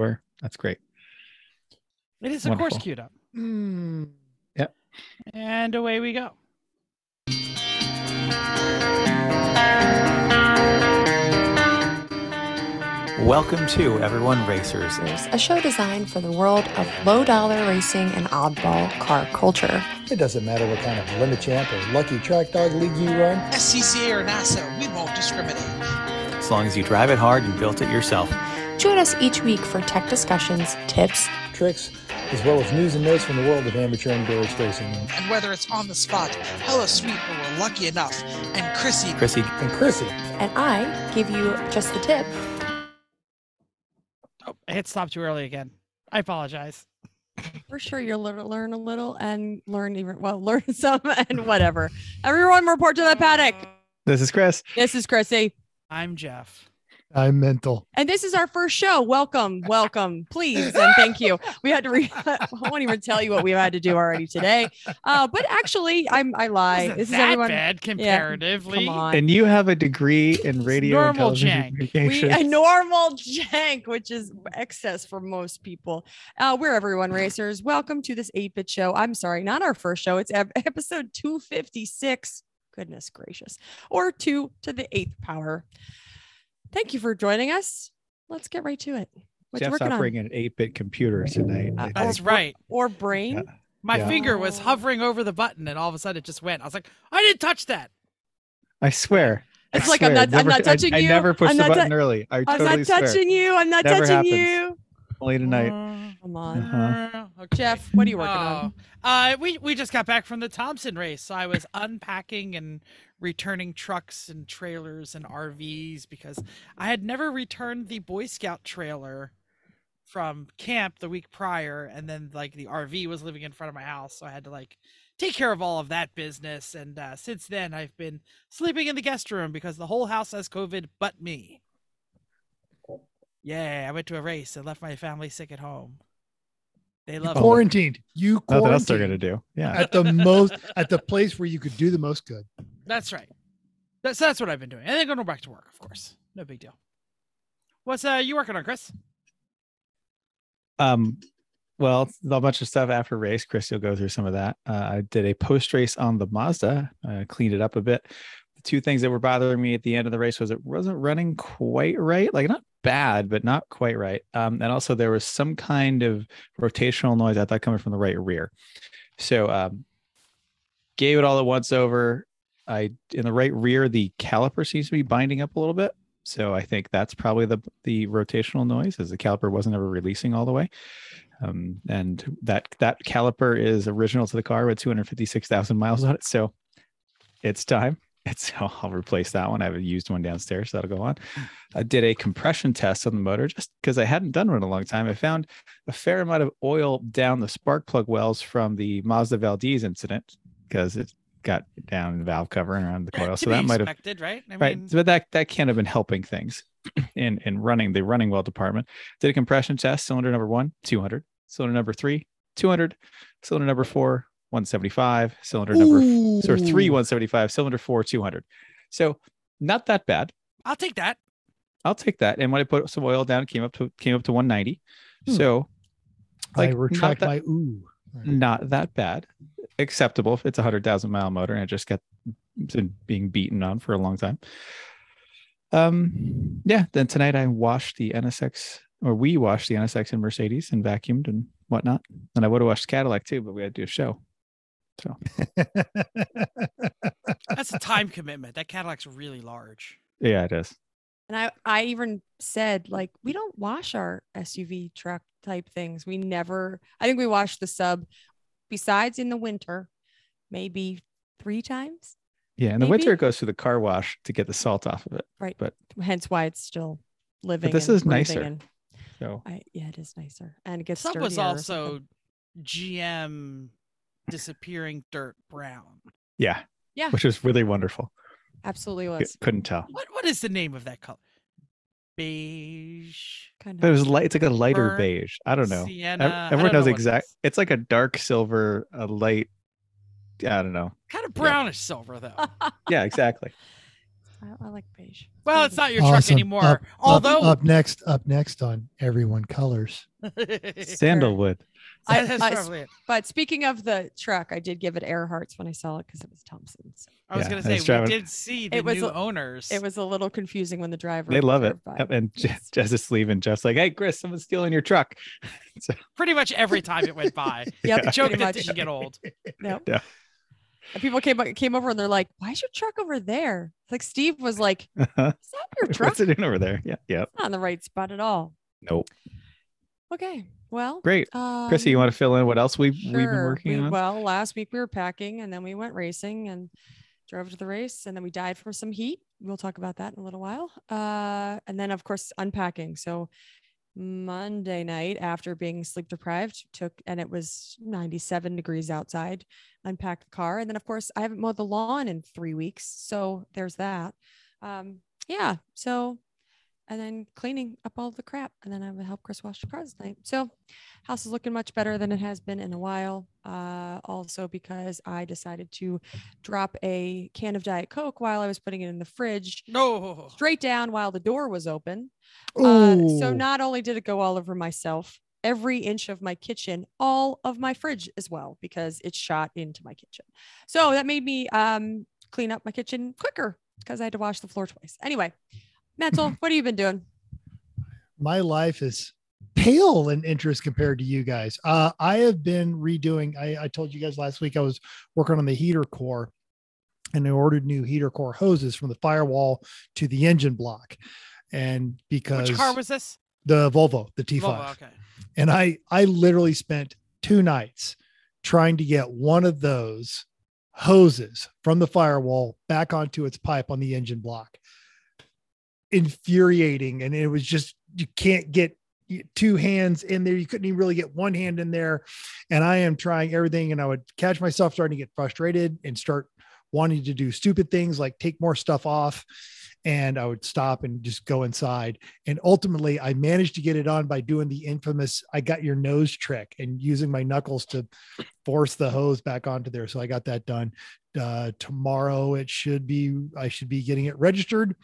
Sure. That's great. It is, of course, queued up. Hmm. And away we go. Welcome to Everyone Racers. Racers, a show designed for the world of low dollar racing and oddball car culture. It doesn't matter what kind of limit champ or lucky track dog league you run. SCCA or NASA, we won't discriminate. As long as you drive it hard and built it yourself. Join us each week for tech discussions, tips, tricks, as well as news and notes from the world of amateur endurance racing. And whether it's on the spot, hella sweet, or we're lucky enough, and Chrissy, Chrissy, And Chrissy, and I give you just the tip. Oh, I hit stop too early again. I apologize. We're sure you'll learn, learn a little and learn even well, learn some and whatever. Everyone, report to the paddock. This is Chris. This is Chrissy, I'm Jeff. I'm mental. and this is our first show. Welcome, welcome, please, and thank you. We had to. Re- I won't even tell you what we had to do already today. Uh, but actually, I'm. I lie. Isn't This is that everyone. bad comparatively. Come on. And you have a degree in radio and normal television jank. we a normal jank, which is excess for most people. Uh, we're everyone racers. Welcome to this 8-bit show. I'm sorry, not our first show. It's episode 256. Goodness gracious. Or two to the eighth power. Thank you for joining us. Let's get right to it. What Jeff's working on? operating an 8-bit computer tonight. Uh, That's right. Or brain? Yeah. My Yeah. finger was hovering over the button, and all of a sudden it just went. I was like, I didn't touch that. I swear. I It's like I'm swear, not- I'm not touching I, you. I never pushed the not tou- button early. I I'm totally not swear. touching you. I'm not Never touching happens. you. Only tonight. Uh, Come on. Uh-huh. okay. Jeff, what are you working on? Oh, Uh, we we just got back from the Thompson race, so I was unpacking and returning trucks and trailers and RVs because I had never returned the Boy Scout trailer from camp the week prior, and then like the RV was living in front of my house, so I had to like take care of all of that business. And uh, since then, I've been sleeping in the guest room because the whole house has COVID, but me. Yeah, I went to a race and left my family sick at home. They love it. Quarantined. You Nothing else they're quarantined gonna do. Yeah. at the most at the place where you could do the most good. That's right. That's that's what I've been doing, and then going back to work, of course. No big deal. What's uh you working on, Chris? Um, well, a bunch of stuff after race. Chris, you'll go through some of that. Uh, I did a post race on the Mazda, uh, cleaned it up a bit. The two things that were bothering me at the end of the race was it wasn't running quite right, like not bad, but not quite right. Um, and also there was some kind of rotational noise I thought coming from the right rear. So um, gave it all at once over. I in the right rear, the caliper seems to be binding up a little bit. So I think that's probably the the rotational noise, as the caliper wasn't ever releasing all the way. Um, and that that caliper is original to the car with 256,000 miles on it. So it's time. It's I'll replace that one. I have a used one downstairs that'll go on. I did a compression test on the motor just because I hadn't done one in a long time. I found a fair amount of oil down the spark plug wells from the Mazda Valdez incident because it got down in the valve cover and around the coil. So that might have expected, right? I right but that that can't have been helping things in in running the running well department. Did a compression test cylinder number one 200 cylinder number three 200 cylinder number four 175 cylinder number f- so three 175 cylinder four 200 so not that bad. I'll take that. i'll take that. And when i put some oil down it came up to came up to 190 Hmm. so I retract that- my ooh. not that bad acceptable if it's a hundred thousand mile motor and it just got being beaten on for a long time um yeah then tonight i washed the nsx or we washed the nsx and mercedes and vacuumed and whatnot and i would have washed cadillac too but we had to do a show so That's a time commitment. That Cadillac's really large. yeah it is And I, I even said, like, we don't wash our SUV truck type things. We never, I think we wash the sub besides in the winter, maybe three times. yeah in the winter it goes through the car wash to get the salt off of it Right. But- hence why it's still living. this is nicer. And so I, yeah, it is nicer. And it gets Sub was also something. GM disappearing dirt brown. yeah Yeah. which is really wonderful absolutely C- was couldn't tell What what is the name of that color? Beige. kind but it of. was light it's like a lighter Burnt beige i don't know Ev- Sienna. Everyone don't know knows what it exact is. it's like a dark silver a light i don't know Kind of brownish silver though. yeah exactly I, I like beige. Well, it's not your truck Awesome. anymore. Up- up- Although up, next, up next on Everyone Colors. Sandalwood. I- that's I- probably it. But speaking of the truck, I did give it Earhart's when I saw it because it was Thompson's. I was Yeah, gonna I say was we driving- did see the It was new a- owners. It was a little confusing when the driver. They love it. drove by. Yep, And Je- Yes. Jess is leaving. Jeff's like, "Hey, Chris, someone's stealing your truck." so, pretty much every time it went by. Yep, The joke pretty that much. didn't get old. Yep. Yeah. And people came came over and they're like, "Why is your truck over there?" It's like Steve was like, "Is that your truck? what's it doing over there? Yeah, yeah. Not in the right spot at all." Nope. Okay, well, Great, um, Chrissy. You want to fill in what else we've we've been working We- on? Well, last week we were packing and then we went racing and drove to the race and then we died from some heat. We'll talk about that in a little while. Uh, and then of course unpacking. So Monday night after being sleep deprived took and it was 97 degrees outside, unpacked the car. And then of course I haven't mowed the lawn in three weeks. So there's that. Um, yeah. So and then cleaning up all the crap. And then I would help Chris wash the cars tonight. So house is looking much better than it has been in a while. Uh, also because I decided to drop a can of Diet Coke while I was putting it in the fridge No. straight down while the door was open. Uh, so not only did it go all over myself, every inch of my kitchen, all of my fridge as well, because it shot into my kitchen. So that made me um, clean up my kitchen quicker because I had to wash the floor twice. Anyway, Mental, what have you been doing? my life is pale in interest compared to you guys. Uh, I have been redoing. I, I told you guys last week I was working on the heater core, and I ordered new heater core hoses from the firewall to the engine block. And because Which car was this? the Volvo, the T5, Volvo, okay. and I I literally spent two nights trying to get one of those hoses from the firewall back onto its pipe on the engine block. Infuriating, and it was just you can't get two hands in there. You couldn't even really get one hand in there, and I am trying everything, and I would catch myself starting to get frustrated and start wanting to do stupid things like take more stuff off and I would stop and just go inside. And ultimately, I managed to get it on by doing the infamous I got your nose trick and using my knuckles to force the hose back onto there. So I got that done. Uh, tomorrow, it should be, I should be getting it registered.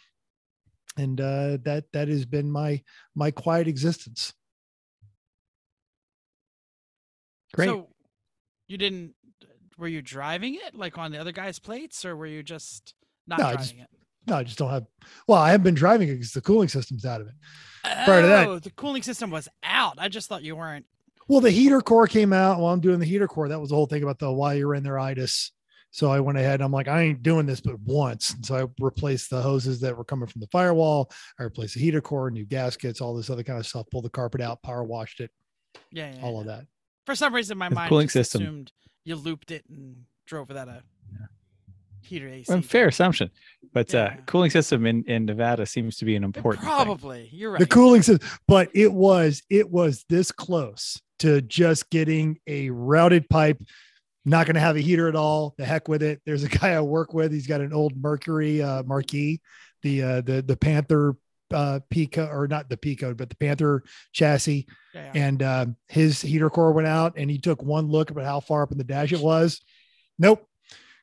And uh, that that has been my my quiet existence. Great. So you didn't were you driving it like on the other guy's plates or were you just not No, I driving just- it? No, I just don't have. Well, I haven't been driving it because the cooling system's out of it. prior to that- Oh, the cooling system was out. I just thought you weren't. Well, the heater core came out while I'm doing the heater core. That was the whole thing about the why you're in there itis. So I went ahead and I'm like, I ain't doing this but once. And so I replaced the hoses that were coming from the firewall. I replaced the heater core, new gaskets, all this other kind of stuff, pulled the carpet out, power washed it, Yeah, yeah, all yeah. of that. For some reason, my The mind cooling just system. assumed you looped it and drove without a heater AC. Well, fair assumption, but uh, cooling system in, in Nevada seems to be an Uh, important. thing. Probably, you're right. The cooling system, but it was, it was this close to just getting a routed pipe. Not going to have a heater at all. The heck with it. There's a guy I work with. He's got an old Mercury uh, Marquis, the uh, the the Panther uh, Pico or not the Pico, but the Panther chassis. Yeah, and um, his heater core went out and he took one look at how far up in the dash it was nope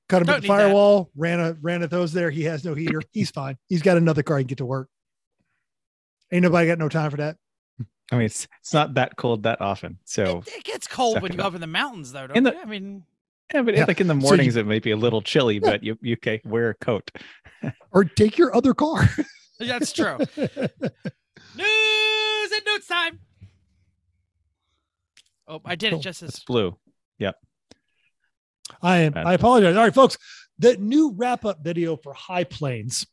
cut him Don't at the need that. firewall ran a ran at those there he has no heater he's fine he's got another car he can get to work ain't nobody got no time for that I mean, it's it's not that cold that often. So, It, it gets cold when you go up. up in the mountains, though. Don't In the- you? I mean, yeah, but Yeah. like in the So you- mornings, it might be a little chilly, but you you okay wear a coat. or take your other car that's true. News and notes time. Oh, I did it Cool. just It's as blue. i am i apologize all right folks the new wrap up video for high plains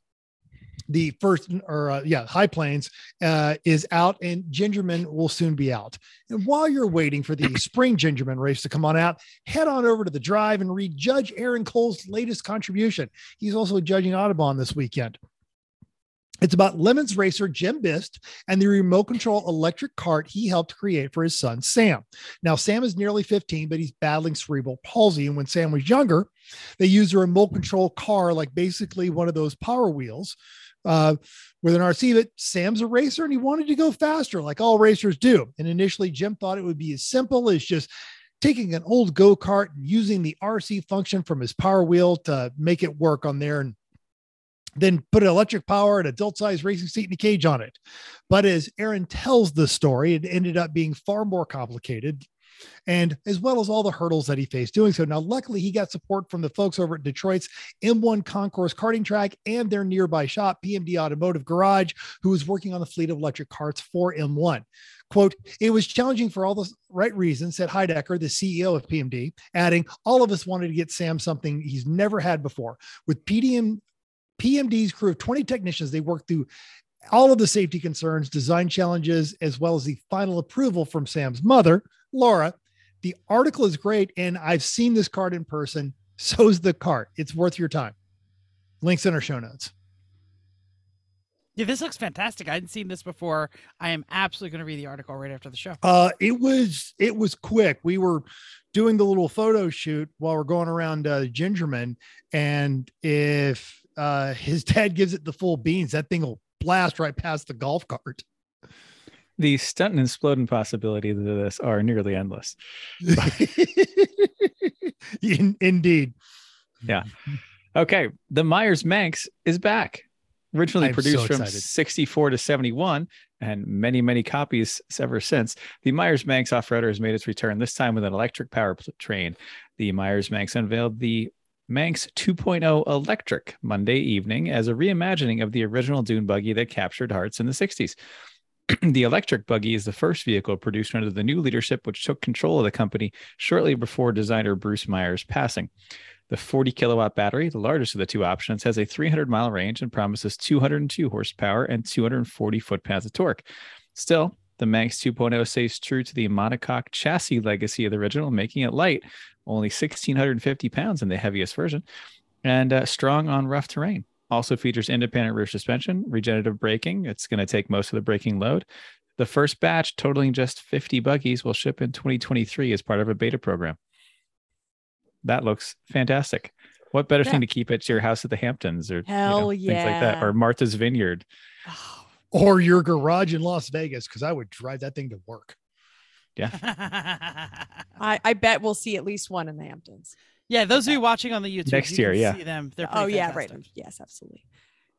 the first or uh, yeah high plains uh, is out and gingerman will soon be out. And while you're waiting for the spring gingerman race to come on out head on over to the drive and read judge aaron cole's latest contribution. He's also judging autobahn this weekend. It's about lemons racer jim bist and the remote control electric cart he helped create for his son sam. Now sam is nearly 15 but he's battling cerebral palsy. And when sam was younger they used a remote control car like basically one of those power wheels uh, with an RC, but Sam's a racer and he wanted to go faster, like all racers do. And initially, Jim thought it would be as simple as just taking an old go kart and using the RC function from his power wheel to make it work on there. And then put an electric power and adult sized racing seat and a cage on it. But as Aaron tells the story, it ended up being far more complicated and as well as all the hurdles that he faced doing so. Now, luckily, he got support from the folks over at Detroit's M1 Concourse karting track and their nearby shop, PMD Automotive Garage, who was working on the fleet of electric carts for M1. Quote, it was challenging for all the right reasons, said Heidecker, the CEO of PMD, adding, all of us wanted to get Sam something he's never had before. With PDM, PMD's crew of 20 technicians, they worked through all of the safety concerns, design challenges, as well as the final approval from Sam's mother, Laura. The article is great, and I've seen this card in person. So's the cart. It's worth your time. Links in our show notes. Yeah, this looks fantastic. I hadn't seen this before. I am absolutely going to read the article right after the show. Uh, it was it was quick. We were doing the little photo shoot while we're going around uh, Gingerman, and if uh, his dad gives it the full beans, that thing will blast right past the golf cart. The stunt and exploding possibilities of this are nearly endless. In, indeed. Yeah. Okay. The Myers Manx is back. Originally I'm produced so from 64 to 71 and many, many copies ever since. The Myers Manx off roader has made its return, this time with an electric power train. The Myers Manx unveiled the Manx 2.0 Electric Monday evening as a reimagining of the original dune buggy that captured hearts in the 60s. the electric buggy is the first vehicle produced under the new leadership, which took control of the company shortly before designer Bruce Myers' passing. The 40 kilowatt battery, the largest of the two options, has a 300 mile range and promises 202 horsepower and 240 foot pounds of torque. Still, the Manx 2.0 stays true to the monocoque chassis legacy of the original, making it light, only 1,650 pounds in the heaviest version, and uh, strong on rough terrain. Also features independent rear suspension, regenerative braking. It's going to take most of the braking load. The first batch, totaling just 50 buggies, will ship in 2023 as part of a beta program. That looks fantastic. What better Yeah. Thing to keep at your house at the Hamptons or you know, Hell things like that, or Martha's Vineyard? Oh, or your garage in Las Vegas because I would drive that thing to work. I, I bet we'll see at least one in the Hamptons. Yeah, those of you watching on the YouTube Next you year, can yeah. See them. They're Oh pretty yeah, fantastic. right. Yes, absolutely.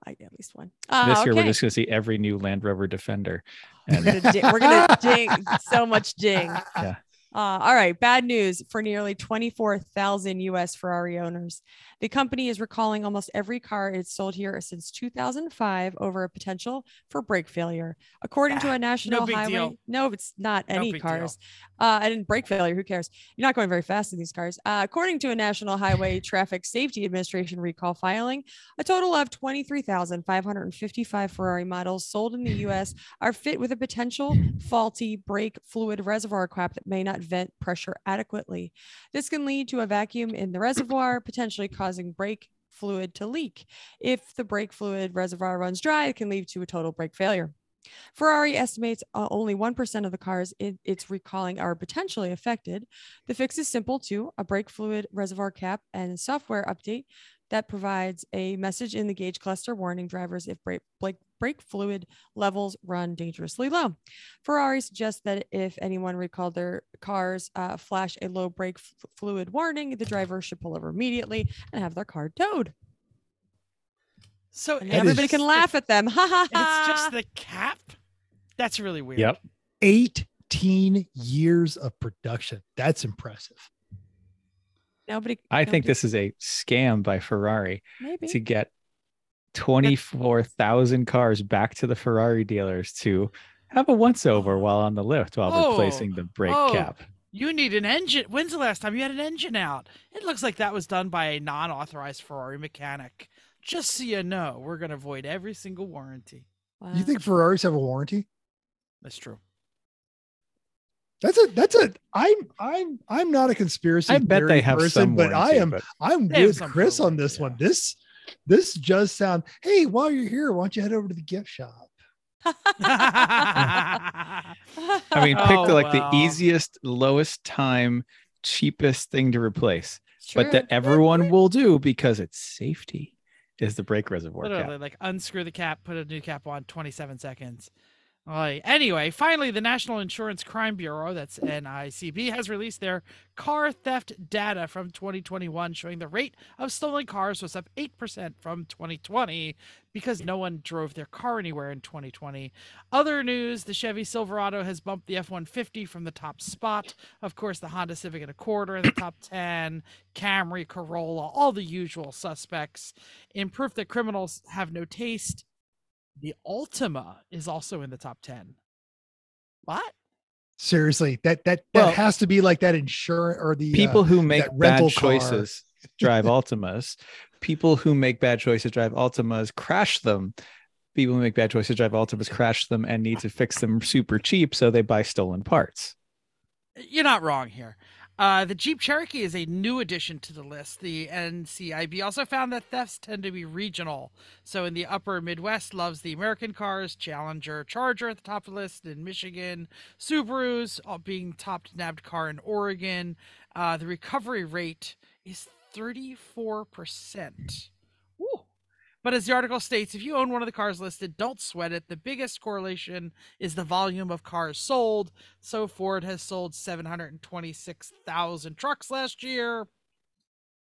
I at least one. Uh, this year, we're just going to see every new Land Rover Defender. We're And gonna, ding, we're gonna ding so much ding. Yeah. Uh, all right. Bad news for nearly 24,000 US Ferrari owners. The company is recalling almost every car it's sold here since 2005 over a potential for brake failure. According to Ah, a national big highway, deal. no, it's not any deal. cars. Uh, and brake failure, who cares? You're not going very fast in these cars. Uh, according to a National Highway Traffic Safety Administration recall filing, a total of 23,555 Ferrari models sold in the US are fit with a potential faulty brake fluid reservoir cap that may not vent pressure adequately. This can lead to a vacuum in the reservoir, potentially causing brake fluid to leak. If the brake fluid reservoir runs dry, it can lead to a total brake failure. Ferrari estimates uh, only 1% of the cars it, it's recalling are potentially affected. The fix is simple too a brake fluid reservoir cap and software update that provides a message in the gauge cluster warning drivers if brake, brake, brake fluid levels run dangerously low. Ferrari suggests that if anyone recalled their cars uh, flash a low brake f- fluid warning, the driver should pull over immediately and have their car towed. So And it's everybody can just laugh at them. Ha ha The, it's just the cap. That's really weird. Yep. 18 years of production. That's impressive. Nobody. I think this is a scam by Ferrari maybe. to get 24,000 cars back to the Ferrari dealers to have a once over while on the lift while Oh, replacing the brake oh. cap. You need an engine. When's the last time you had an engine out? It looks like that was done by a non-authorized Ferrari mechanic. Just so you know, we're going to avoid every single warranty. You think Ferraris have a warranty? That's true. That's a that's a I'm I'm I'm not a conspiracy. I bet they have person, some but I am but I'm with Chris sort on this one. This this just sound. Hey, while you're here, why don't you head over to the gift shop? I mean, pick Oh, the, like well. the easiest, lowest time, cheapest thing to replace, It's but that everyone will do because it's safety is the brake reservoir Literally, cap. like unscrew the cap, put a new cap on, 27 seconds. Right. Anyway, finally, the National Insurance Crime Bureau, that's NICB, has released their car theft data from 2021, showing the rate of stolen cars was up 8% from 2020 because no one drove their car anywhere in 2020. Other news the Chevy Silverado has bumped the F 150 from the top spot. Of course, the Honda Civic and Accord are in the top 10, Camry, Corolla, all the usual suspects. In proof that criminals have no taste, the Altima is also in the top 10. What? Seriously, that that that Well- has to be like that insurance or the uh, People who make that rental bad car. choices drive Altimas. People who make bad choices drive Altimas, crash them. People who make bad choices drive Altimas, crash them, and need to fix them super cheap, so they buy stolen parts. You're not wrong here. Uh, the Jeep Cherokee is a new addition to the list. The NCIB also found that thefts tend to be regional. So in the upper Midwest, loves the American cars, Challenger, Charger at the top of the list in Michigan, Subarus being top nabbed car in Oregon. Uh, the recovery rate is 34%. Woo. But as the article states, if you own one of the cars listed, don't sweat it. The biggest correlation is the volume of cars sold. So Ford has sold 726,000 trucks last year.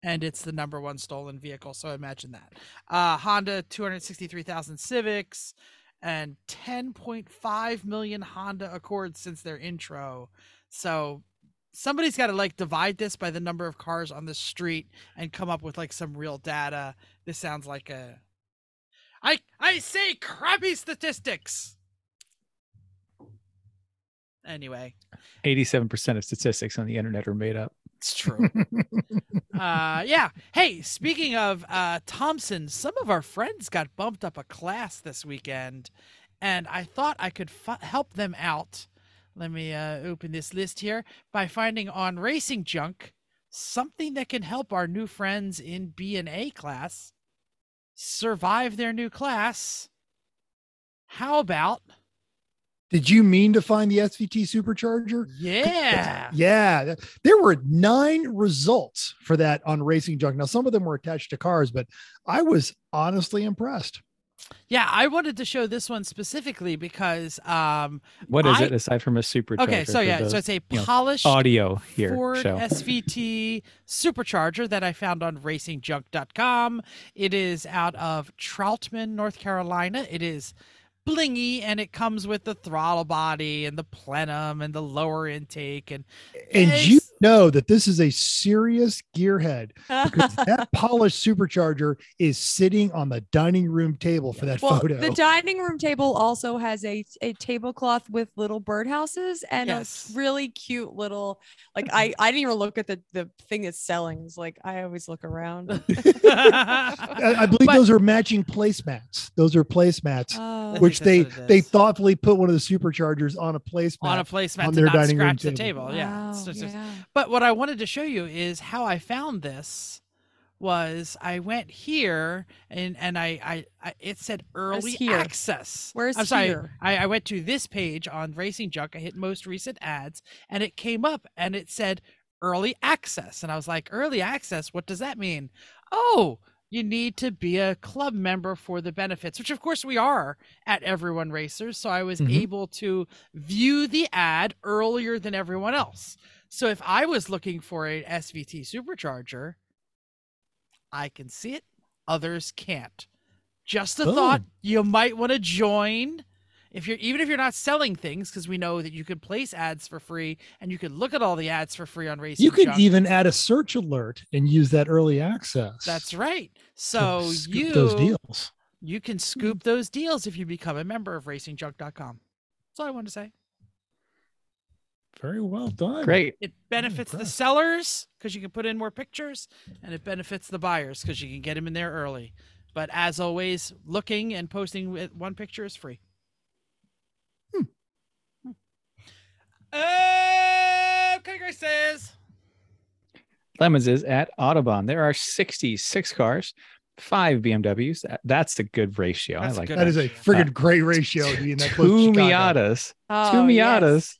And it's the number one stolen vehicle. So imagine that. Uh, Honda, 263,000 Civics and 10.5 million Honda Accords since their intro. So somebody's got to like divide this by the number of cars on the street and come up with like some real data. This sounds like a I I say crappy statistics. Anyway, 87% of statistics on the internet are made up. it's true. uh yeah. Hey, speaking of uh Thompson, some of our friends got bumped up a class this weekend and I thought I could f- help them out. Let me uh, open this list here by finding on Racing Junk something that can help our new friends in B and A class survive their new class. How about Did you mean to find the SVT supercharger? yeah? Yeah, there were nine results for that on Racing Junk. Now, some of them were attached to cars, but I was honestly impressed. Yeah, I wanted to show this one specifically because um What is I- it aside from a supercharger? okay, so yeah, those so it's a you know, polished audio here Ford show. SVT supercharger that I found on racingjunk.com. It is out of Troutman, North Carolina. It is blingy and it comes with the throttle body and the plenum and the lower intake and And Yes. you know that this is a serious gearhead because that polished supercharger is sitting on the dining room table for that Well, photo. the dining room table also has a a tablecloth with little birdhouses and Yes. a really cute little like I I didn't even look at the the thing that's selling. It's like I always look around. I, I believe But- those are matching placemats. Those are placemats, Oh. which that's they they thoughtfully put one of the superchargers on a placemat. on a placemat on to their not dining room scratch the table. table. Yeah. It's it's- yeah. But what I wanted to show you is how I found this was I went here and and I I, I it said early here? access. Where's I'm sorry. here? I, I went to this page on Racing Junk. I hit most recent ads and it came up and it said early access. And I was like, early access, what does that mean? Oh, you need to be a club member for the benefits, which of course we are at Everyone Racers. So I was Mhm. able to view the ad earlier than everyone else. So if I was looking for a SVT supercharger, I can see it, others can't. Just a thought, you might want to join if you're even if you're not selling things because we know that you could place ads for free and you can look at all the ads for free on Racing you could Junk. even add a search alert and use that early access. That's right. So scoop you those deals. you can scoop those deals if you become a member of racingjunk.com. That's all I wanted to say. Very well done. Great. It benefits the sellers because you can put in more pictures, and it benefits the buyers because you can get them in there early. But as always, looking and posting with one picture is free. Uh, okay, Grace says. Lemons is at Autobahn. There are 66 cars, five BMWs. That- That's a good ratio. That's a I like good That is a ratio. friggin' great ratio to be in that close two to Chicago. Miatas, Oh, two yes. Miatas,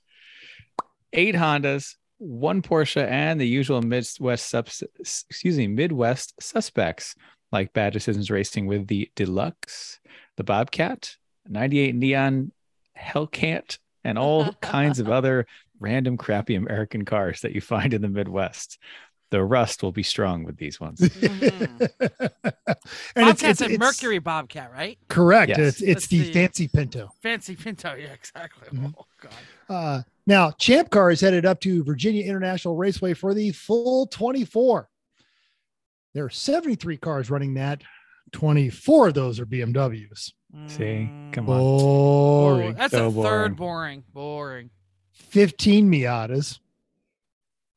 eight Hondas, one Porsche, and the usual Midwest subs- excuse me Midwest suspects like Bad Decisions Racing with the Deluxe, the Bobcat, 98 Neon Hellcat, and all kinds of other random crappy American cars that you find in the Midwest. The rust will be strong with these ones. Mhm. and it's, Bobcat's it's, a it's Mercury Bobcat, right? correct. Yes. It's it's the, the- fancy Pinto. Fancy Pinto. Yeah, exactly. Mhm. Oh God. Uh, now, Champ Car is headed up to Virginia International Raceway for the full 24. There are 73 cars running that. 24 of those are BMWs. See? Come Mm. on. Oh, Boring. that's So a boring. third boring. Boring. 15 Miatas.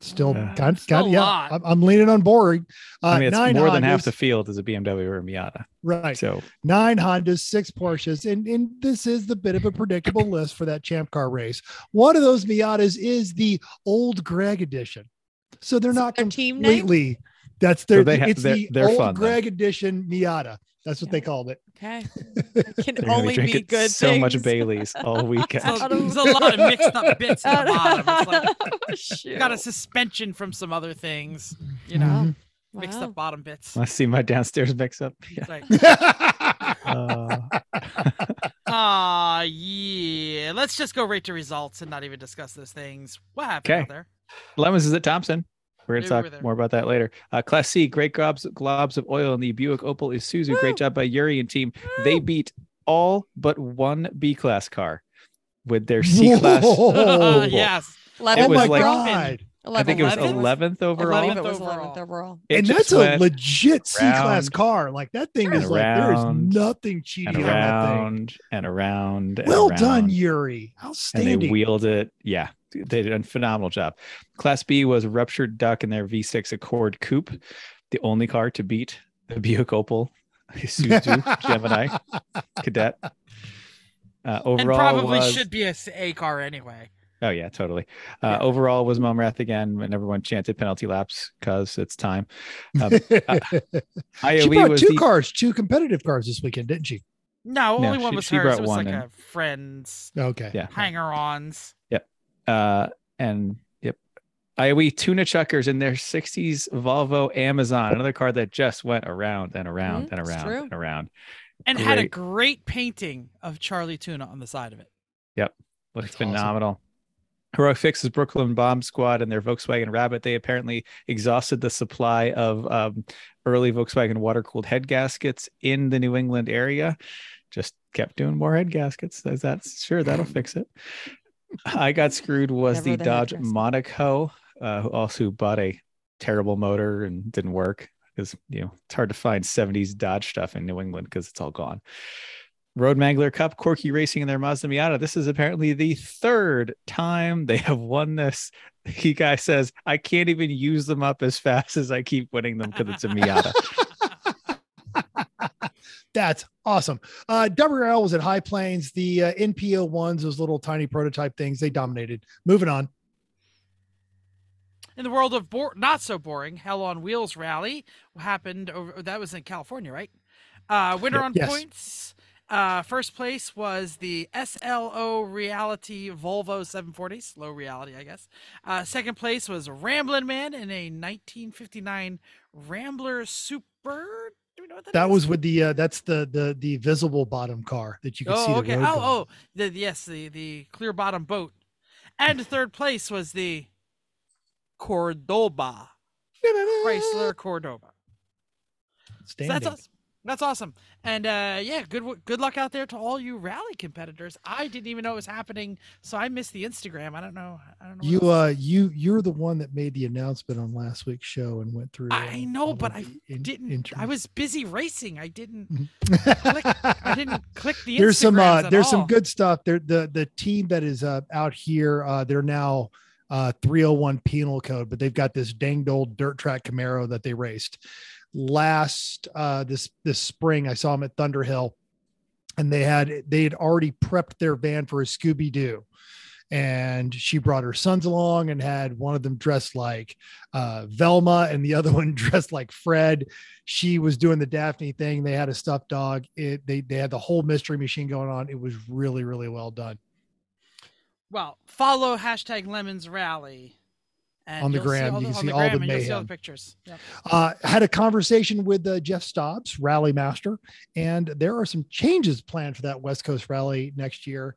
Still Yeah. got, Still kind a yeah. lot. I'm, I'm leaning on boring. Uh, I mean, it's nine more than half the field is a BMW or a Miata. right. So Nine Hondas, six Porsches, and, and this is the bit of a predictable list for that Champ Car race. One of those Miatas is the old Greg edition, so they're Is not that their team name? completely. That's their. they ha- it's they're- the they're old fun then. Greg edition Miata. That's what they called it. Okay. It can they're only be good so much things. Bailey's all weekend. So, Out of- there's a lot of mixed up bits at the bottom. It's like Oh, Shoot. got a suspension from some other things, you know, Mhm. mixed Wow. up bottom bits. I see my downstairs mix up? Yeah. It's like, Uh, ah, yeah. Let's just go right to results and not even discuss those things. What happened Okay. out there? Lemons is at Thompson. We're going to talk more about that later. Uh, Class C, great globs, globs of oil in the Buick Opel Isuzu. Woo! Great job by Yuri and team. They beat all but one B class car with their C class. Whoa. yes. Eleven It was oh my like- god! I think it was 11th? 11th overall. I believe it was 11th 11th overall. It and that's a legit C class car. Like that thing and is like there is nothing cheating and on that thing. around and around. and Well done, around. Yuri. and Outstanding. they wheeled it. Yeah, they did a phenomenal job. Class B was ruptured duck in their V6 Accord Coupe, the only car to beat the Buick Opel Isuzu Gemini Cadet. Uh, And overall probably was should be a A car anyway. oh yeah totally. Uh, Yeah. Overall was Momrath again, and everyone chanted penalty laps because it's time. Um, she IOE brought was two the, cars, two competitive cars this weekend, didn't she? No, No, only one she- was she hers. It was one like and- a friend's Okay. Yeah. hanger-ons. Uh, and yep, IOE tuna chuckers in their 60s Volvo Amazon, another car that just went around and around Mhm, and around and around. And had a Great. great painting of Charlie Tuna on the side of it. Yep. Looks That's awesome. phenomenal. Heroic Fix's Brooklyn Bomb Squad and their Volkswagen Rabbit. They apparently exhausted the supply of um, early Volkswagen water cooled head gaskets in the New England area. Just kept doing more head gaskets. That's, that's sure that'll fix it. I got screwed was Never the Dodge. Monaco, uh, who also bought a terrible motor and didn't work because you know it's hard to find 70s Dodge stuff in New England because it's all gone. Road Mangler Cup, Corky Racing in their Mazda Miata. This is apparently the third time they have won this. He guy says, I can't even use them up as fast as I keep winning them because it's a Miata. That's awesome. Uh, WRL was at High Plains. The uh, NPO ones, those little tiny prototype things, they dominated. Moving on. In the world of bo- not so boring, Hell on Wheels rally happened over that was in California, right? Uh winner on Yes. points. Uh first place was the SLO Reality Volvo 740s, low reality, I guess. Uh second place was Ramblin' Man in a 1959 Rambler Super. Do we know what that That was with the uh, that's the the the visible bottom car that you can see Oh, the okay. Oh, oh, the, yes, the the clear bottom boat. And third place was the Cordoba. Chrysler Cordoba. So Standing. that's awesome. That's awesome. And uh, yeah, good good luck out there to all you rally competitors. I didn't even know it was happening, so I missed the Instagram. I don't know. I don't know. You uh, you you're the one that made the announcement on last week's show and went through. I uh, know, all but I in- didn't. I was busy racing. I didn't. click. I didn't click the. there's some uh at there's some good stuff there the the team that is uh out here uh they're now uh 301 penal code but they've got this danged old dirt track camaro that they raced last uh this this spring i saw them at thunderhill and they had they had already prepped their van for a scooby-doo and she brought her sons along and had one of them dressed like uh, Velma and the other one dressed like Fred. She was doing the Daphne thing. They had a stuffed dog. It, they they had the whole mystery machine going on. It was really really well done. Well, follow hashtag Lemons Rally. And On the gram, all you can see all the gram and you'll see all the mayhem. pictures. Yep. Uh, had a conversation with uh, Jeff Stobbs, Rally Master, and there are some changes planned for that West Coast Rally next year.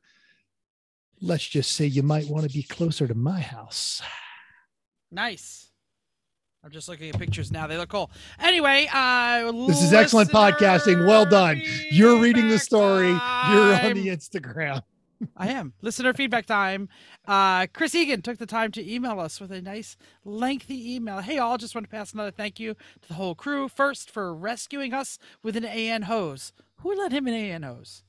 let's just say you might want to be closer to my house. Nice. I'm just looking at pictures now. They look cool. Anyway, uh, This is excellent podcasting. Well done. You're reading the story. You're on the Instagram. I am. Listener feedback time. Uh, Chris Egan took the time to email us with a nice, lengthy email. Hey, all, just want to pass another thank you to the whole crew. First, for rescuing us with an AN hose. Who let him an AN hose?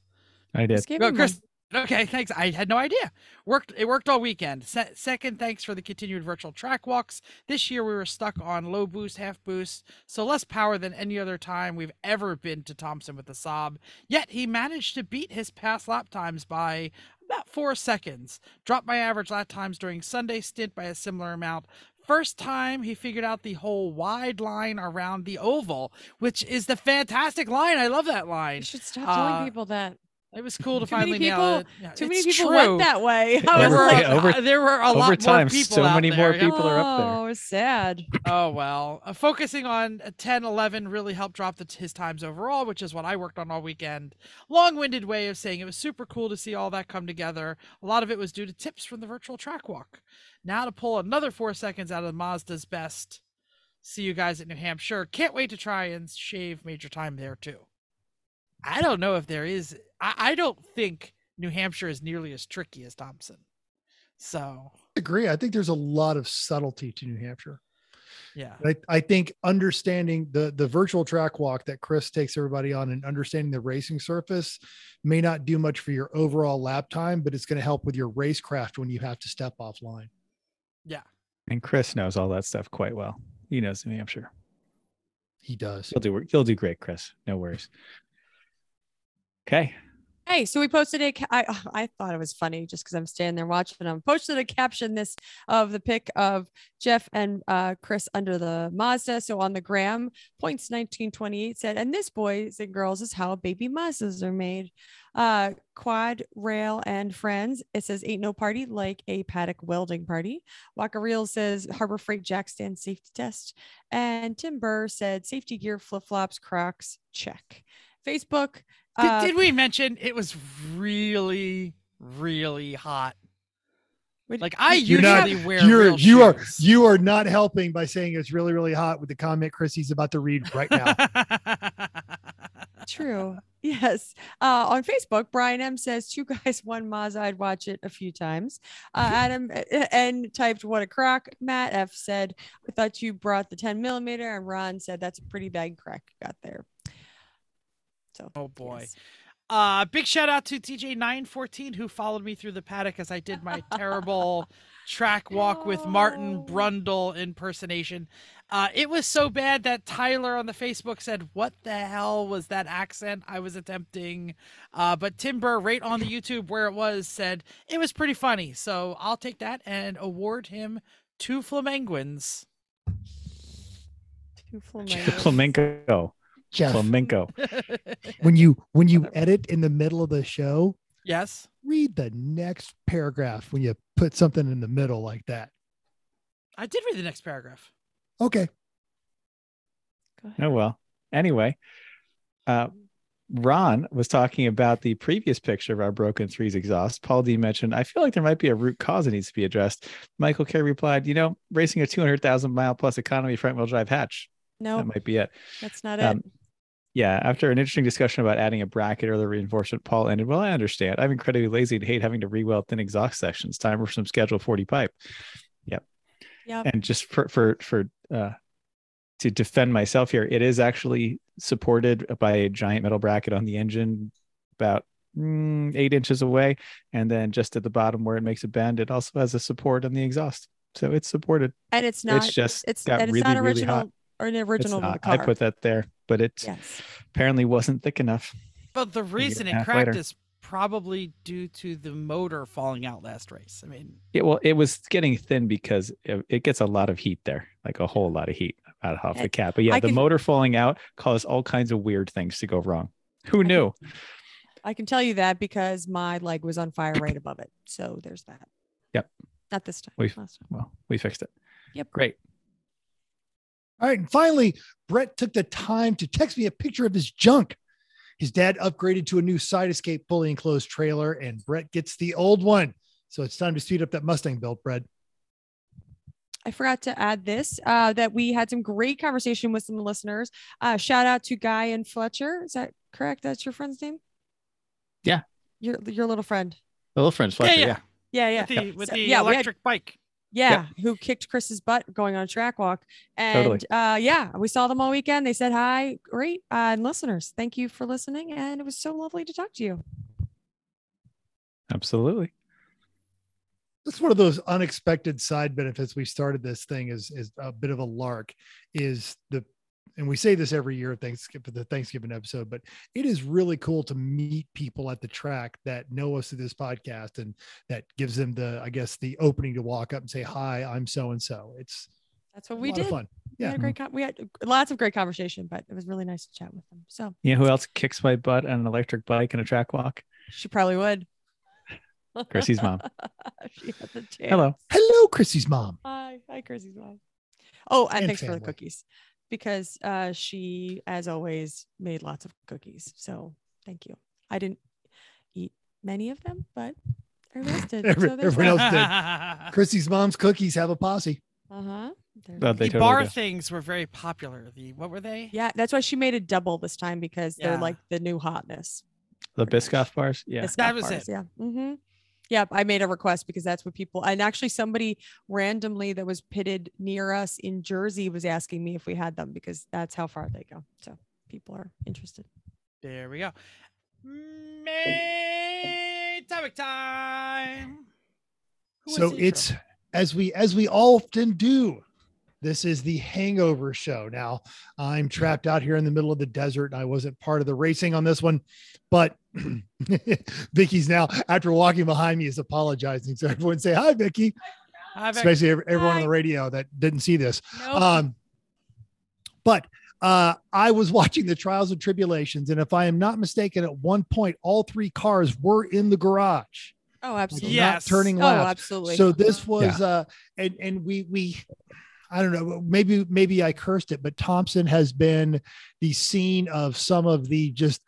I did. Just gave Go, him Chris. Okay, thanks. I had no idea. Worked. It worked all weekend. Se- second, thanks for the continued virtual track walks. This year we were stuck on low boost, half boost, so less power than any other time we've ever been to Thompson with the Saab. Yet he managed to beat his past lap times by about four seconds. Dropped my average lap times during Sunday stint by a similar amount. First time he figured out the whole wide line around the oval, which is the fantastic line. I love that line. You should stop telling Uh, people that. It was cool to Too many finally nail people- it. Yeah, Too many people true. went that way. I There was were, like, over- uh, there were a lot time, more people so out many more there, yeah. people are up there. Oh, it's sad. Oh well, uh, focusing on uh, 10, 11 really helped drop the, his times overall, which is what I worked on all weekend. Long-winded way of saying it was super cool to see all that come together. A lot of it was due to tips from the virtual track walk. Now to pull another four seconds out of Mazda's best. See you guys at New Hampshire. Can't wait to try and shave major time there too. I don't know if there is. I, I don't think New Hampshire is nearly as tricky as Thompson. So I agree. I think there's a lot of subtlety to New Hampshire. yeah. I, I think understanding the the virtual track walk that Chris takes everybody on and understanding the racing surface may not do much for your overall lap time, but it's going to help with your racecraft when you have to step offline. Yeah. And Chris knows all that stuff quite well. He knows New Hampshire. He does. You'll do you'll do great, Chris. No worries. Okay. Hey, so we posted a. I I thought it was funny just because I'm standing there watching them. Posted a caption this of the pic of Jeff and uh, Chris under the Mazda. So on the gram, points 1928 said, and this boys and girls is how baby Mazdas are made. Uh, quad rail and friends. It says ain't no party like a paddock welding party. Waka Reel says Harbor Freight Jack stand safety test, and Tim Burr said safety gear, flip flops, Crocs. Check. Facebook. Did, uh, did we mention it was really, really hot? Like I You're not- usually wear You're real you are you are not helping by saying it's really really hot with the comment Chrissy's about to read right now. True. Yes. Uh, on Facebook, Brian M says two guys, one Maz. I'd watch it a few times. Uh, Adam uh, N typed what a crock. Matt F said, I thought you brought the 10 millimeter. And Ron said, that's a pretty bad crack you got there. So, oh boy. yes. Uh, big shout out to TJ914 who followed me through the paddock as I did my terrible track walk with Martin Brundle impersonation. Uh, it was so bad that Tyler on the Facebook said, What the hell was that accent I was attempting? Uh, but Burr right on the YouTube where it was, said it was pretty funny. So I'll take that and award him two flamenguins. Two flamingos. Flamenco. Jeff, Flamenco. when you when you edit in the middle of the show, yes. read the next paragraph when you put something in the middle like that. I did read the next paragraph. Okay. Go ahead. Oh well. Anyway, uh, Ron was talking about the previous picture of our broken threes exhaust. Paul D mentioned, I feel like there might be a root cause that needs to be addressed. Michael K replied, you know, racing a 200,000 mile plus economy front wheel drive hatch. No, That might be it. that's not Um, it. Yeah. After an interesting discussion about adding a bracket or the reinforcement, Paul ended, well, I understand. I'm incredibly lazy and hate having to re-weld thin exhaust sections. Time for some schedule 40 pipe. Yep. Yeah. and just for for for uh to defend myself here it is actually supported by a giant metal bracket on the engine about mm, eight inches away and then just at the bottom where it makes a bend it also has a support on the exhaust so it's supported And it's not, it's just it's, got and it's really not really hot original or an It's original of the not. i put that there but it yes. apparently wasn't thick enough But the reason it half cracked later. is probably due to the motor falling out last race. I mean, it, well it was getting thin because it, it gets a lot of heat there like a whole lot of heat out off the And cap but yeah I the can- motor falling out caused all kinds of weird things to go wrong who can- knew I can tell you that because my leg was on fire right above it. So there's that. Yep. Not this time. We've- last time. well we fixed it Yep. great All right. And finally, Brett took the time to text me a picture of his junk. His dad upgraded to a new side escape fully enclosed trailer, and Brett gets the old one. So it's time to speed up that Mustang build, Brett. I forgot to add this uh, that we had some great conversation with some listeners. Uh, shout out to Guy and Fletcher. Is that correct? That's your friend's name? Yeah. Your your little friend. The little friends, Fletcher, yeah. yeah. Yeah, yeah. With the, with So- the yeah, we had- electric bike. Yeah, who kicked Chris's butt going on a track walk. And Totally. uh yeah, we saw them all weekend. They said hi, great. Uh, and listeners, thank you for listening. And it was so lovely to talk to you. Absolutely. That's one of those unexpected side benefits. We started this thing as, is a bit of a lark. Is the and we say this every year Thanksgiving for the Thanksgiving episode, but it is really cool to meet people at the track that know us through this podcast and that gives them the I guess the opening to walk up and say hi, I'm so and so. It's That's what a we lot did. of fun. We had Yeah. a great mhm. con- we had lots of great conversation, but it was really nice to chat with them. So You know who else kicks my butt on an electric bike and a track walk? she probably would. Chrissy's mom. she had the. Hello. Hello, Chrissy's mom. Hi, hi, Chrissy's mom. Oh, and, And thanks for the cookies because uh, she, as always, made lots of cookies. So thank you. I didn't eat many of them, but everyone else did. Every- so everyone else did. Chrissy's mom's cookies have a posse. Uh-huh. There's Oh, that. they the totally bar do. things were very popular. The what were they? Yeah, that's why she made a double this time because they're like the new hotness. The Pretty. Biscoff bars. Yeah. Biscoff That was bars, it. Yeah. Mm-hmm. Yeah, I made a request because that's what people and actually somebody randomly that was pitted near us in Jersey was asking me if we had them because that's how far they go. So people are interested. There we go. May topic time. Who so wants the intro? it's as we as we often do this is the hangover show now i'm trapped out here in the middle of the desert and i wasn't part of the racing on this one but vicky's now after walking behind me is apologizing so everyone say hi vicky Hi, Vic. especially ev- everyone on the radio that didn't see this No. um but uh, I was watching the trials and tribulations, and if I am not mistaken, at one point all three cars were in the garage. oh, like, absolutely. Yes. not turning Oh, absolutely. So this was uh and and we we I don't know, maybe maybe I cursed it, but Thompson has been the scene of some of the just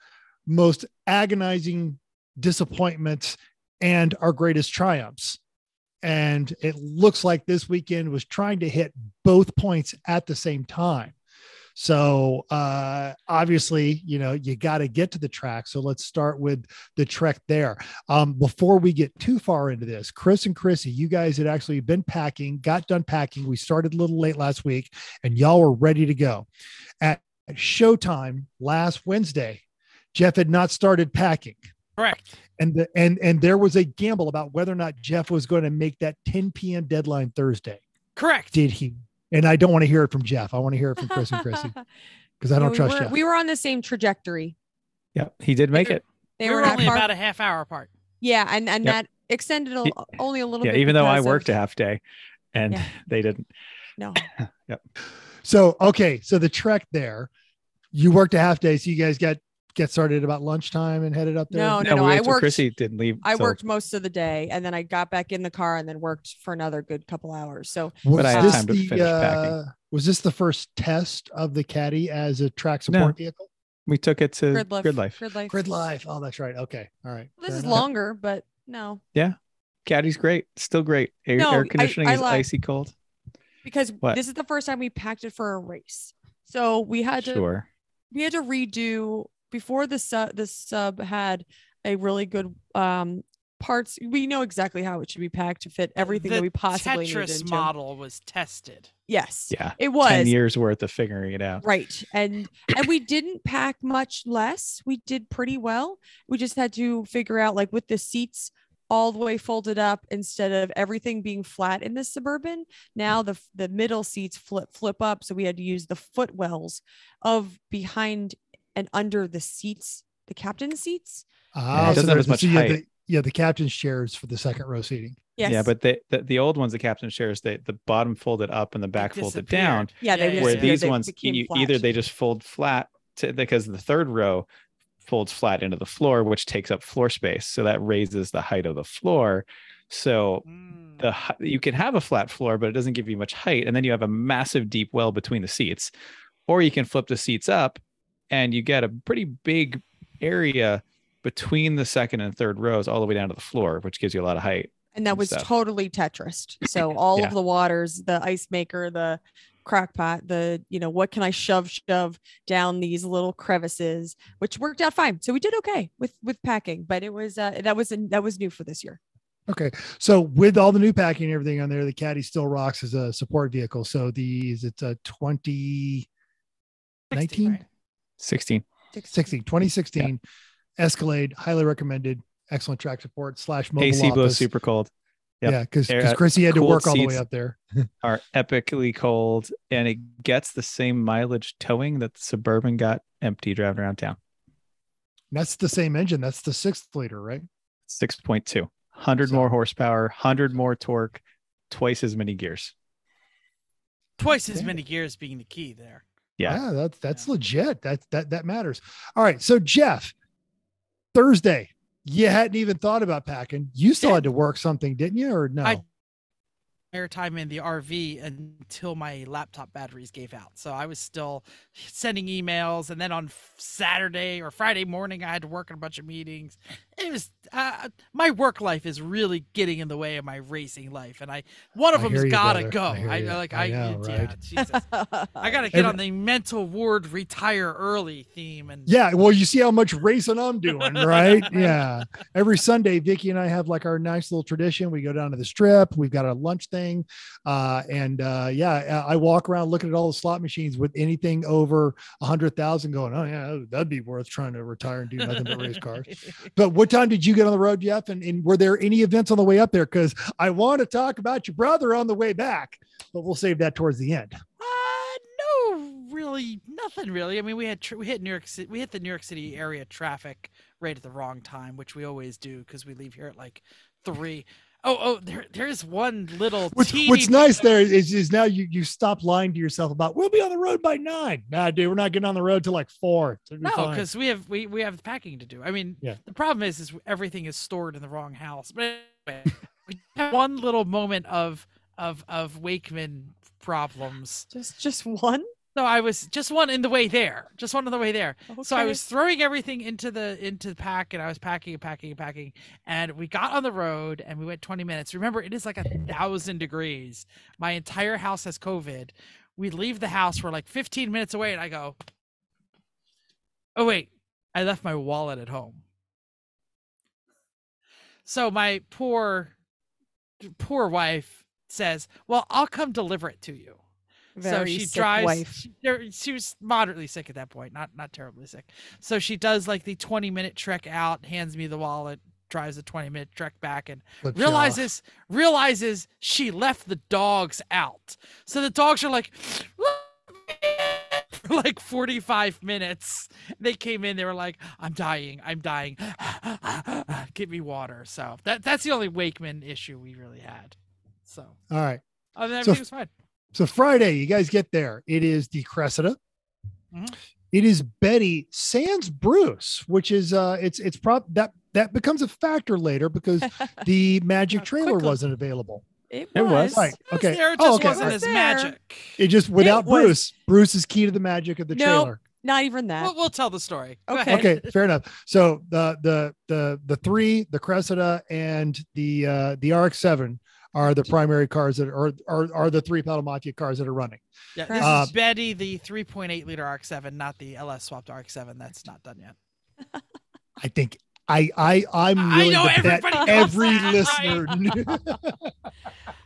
most agonizing disappointments and our greatest triumphs. And it looks like this weekend was trying to hit both points at the same time. So uh obviously, you know, you got to get to the track. So let's start with the trek there. Um, before we get too far into this, Chris and Chrissy, you guys had actually been packing, got done packing. We started a little late last week, and y'all were ready to go. At showtime last Wednesday, Jeff had not started packing. Correct. And the, and and there was a gamble about whether or not Jeff was going to make that 10 p.m. deadline Thursday. Correct. Did he? And I don't want to hear it from Jeff. I want to hear it from Chris and Chrissy because I don't we trust were, Jeff. We were on the same trajectory. Yep. He did make it. They we were not only far- about a half hour apart. yeah, and and Yep. that extended a, only a little Yeah. bit. Even though I because of- worked a half day and Yeah. they didn't. No, yep. So okay, so the trek there, you worked a half day, so you guys got get started about lunchtime and headed up there. no, no, No, no. I worked. Chrissy didn't leave. I till- worked most of the day, and then I got back in the car and then worked for another good couple hours. So Was But I had this time to the, finish packing. uh, was this the first test of the caddy as a track support vehicle? We took it to grid life, Grid Life. grid life, Grid Life. Oh, that's right. Okay. All right. This Fair is enough. longer, but no, Yeah. Caddy's great. Still great. Air, No, air I- conditioning I is lied. icy cold. because What? this is the first time we packed it for a race. So we had to Sure. we had to redo before the sub the sub had a really good um parts we know exactly how it should be packed to fit everything the that we possibly needed Tetris into. model was tested. yes Yeah. it was 10 years worth of figuring it out. right and and we didn't pack much less we did pretty well we just had to figure out like with the seats all the way folded up instead of everything being flat in the suburban now the the middle seats flip flip up so we had to use the footwells of behind and under the seats the captain's seats Ah, it doesn't have there's as the- much so height. the- yeah, the captain's chairs for the second row seating. yes Yeah, but the, the the old ones, the captain shares, they the bottom folded up and the back folded down. yeah they Where these they ones, you, either they just fold flat to, because the third row folds flat into the floor, which takes up floor space, so that raises the height of the floor. So Mm. the you can have a flat floor, but it doesn't give you much height, and then you have a massive deep well between the seats. Or you can flip the seats up, and you get a pretty big area between the second and third rows, all the way down to the floor, which gives you a lot of height. And that and was stuff. totally Tetris. So all Yeah. of the waters, the ice maker, the crock pot, the, you know, what can I shove, shove down these little crevices, which worked out fine. So we did okay with with packing, but it was uh that was that was new for this year. Okay. So with all the new packing and everything on there, the Caddy still rocks as a support vehicle. So the is it a 20 60, 19? Right? 16. 16 2016 Escalade, highly recommended, excellent track support slash mobile AC blows super cold. Yep. Yeah, because Air- because Chrissy had to work all the way up there. Are epically cold, and it gets the same mileage towing that the Suburban got empty driving around town. That's the same engine. That's the sixth liter, right? 6.2, 100 So- more horsepower, 100 more torque, twice as many gears. Twice as many gears being the key there. Yeah. that's that's legit. That that that matters. All right. So Jeff, Thursday, you hadn't even thought about packing. You still Yeah. had to work something, didn't you? Or no? I- airtime in the RV until my laptop batteries gave out. So I was still sending emails, and then on Saturday or Friday morning, I had to work on a bunch of meetings. It was uh, my work life is really getting in the way of my racing life, and I one of I them's gotta brother. go. I I, like I I, know, yeah, right? Jesus. I gotta get Every- on the mental ward retire early theme and Yeah, well, you see how much racing I'm doing, right? yeah. Every Sunday, Vicky and I have like our nice little tradition. We go down to the strip. We've got a lunch thing, uh, and uh, yeah, I I walk around looking at all the slot machines with anything over a hundred thousand, going, oh yeah, that'd be worth trying to retire and do nothing but race cars. But what time did you get on the road, Jeff? And, and were there any events on the way up there? Because I want to talk about your brother on the way back, but we'll save that towards the end. Uh, no, really, nothing really. I mean, we had tr- we hit New York City, we hit the New York City area traffic right at the wrong time, which we always do because we leave here at like three. Oh, oh, there, there's one little. What's, teeny what's bit- nice there is, is now you you stop lying to yourself about we'll be on the road by nine. Nah, dude, we're not getting on the road till like four. It's be No, because we have we, we have packing to do. I mean, Yeah. the problem is is everything is stored in the wrong house. But anyway, we had one little moment of of of Wakeman problems. just just one. So I was just one in the way there, just one on the way there. So I was throwing everything into the into the pack, and I was packing and packing and packing. And we got on the road, and we went 20 minutes. Remember, it is like a thousand degrees. My entire house has COVID. We leave the house. We're like 15 minutes away, and I go, "Oh wait, I left my wallet at home." So my poor, poor wife says, "Well, I'll come deliver it to you." Very so she sick drives. wife. She, she was moderately sick at that point, not not terribly sick. So she does like the twenty minute trek out, hands me the wallet, drives the twenty minute trek back, and Flips you off. realizes realizes she left the dogs out. So the dogs are like. For like 45 minutes, they came in. They were like, "I'm dying. I'm dying. Give me water." So that that's the only Wakeman issue we really had. So All right. other than So- everything was fine. So Friday, you guys get there. It is the Cressida. Mhm. It is Betty Sans Bruce, which is uh it's it's prop that that becomes a factor later because the magic trailer quickly. wasn't available. It It was. Right. It was Okay. there, it Oh, just okay. wasn't Right. as magic. It just without was- Bruce. Bruce is key to the magic of the No. trailer. Not even that. We'll, we'll tell the story. Go Okay. ahead. okay fair enough so the the the the three the cressida and the uh the rx7 are the primary cars that are are, are the three pedal mafia cars that are running Yeah, this Uh, is Betty, the 3.8 liter RX-7, not the LS swapped RX-7. That's not done yet. i think i i i'm I willing know to bet everybody knows every that, listener knew.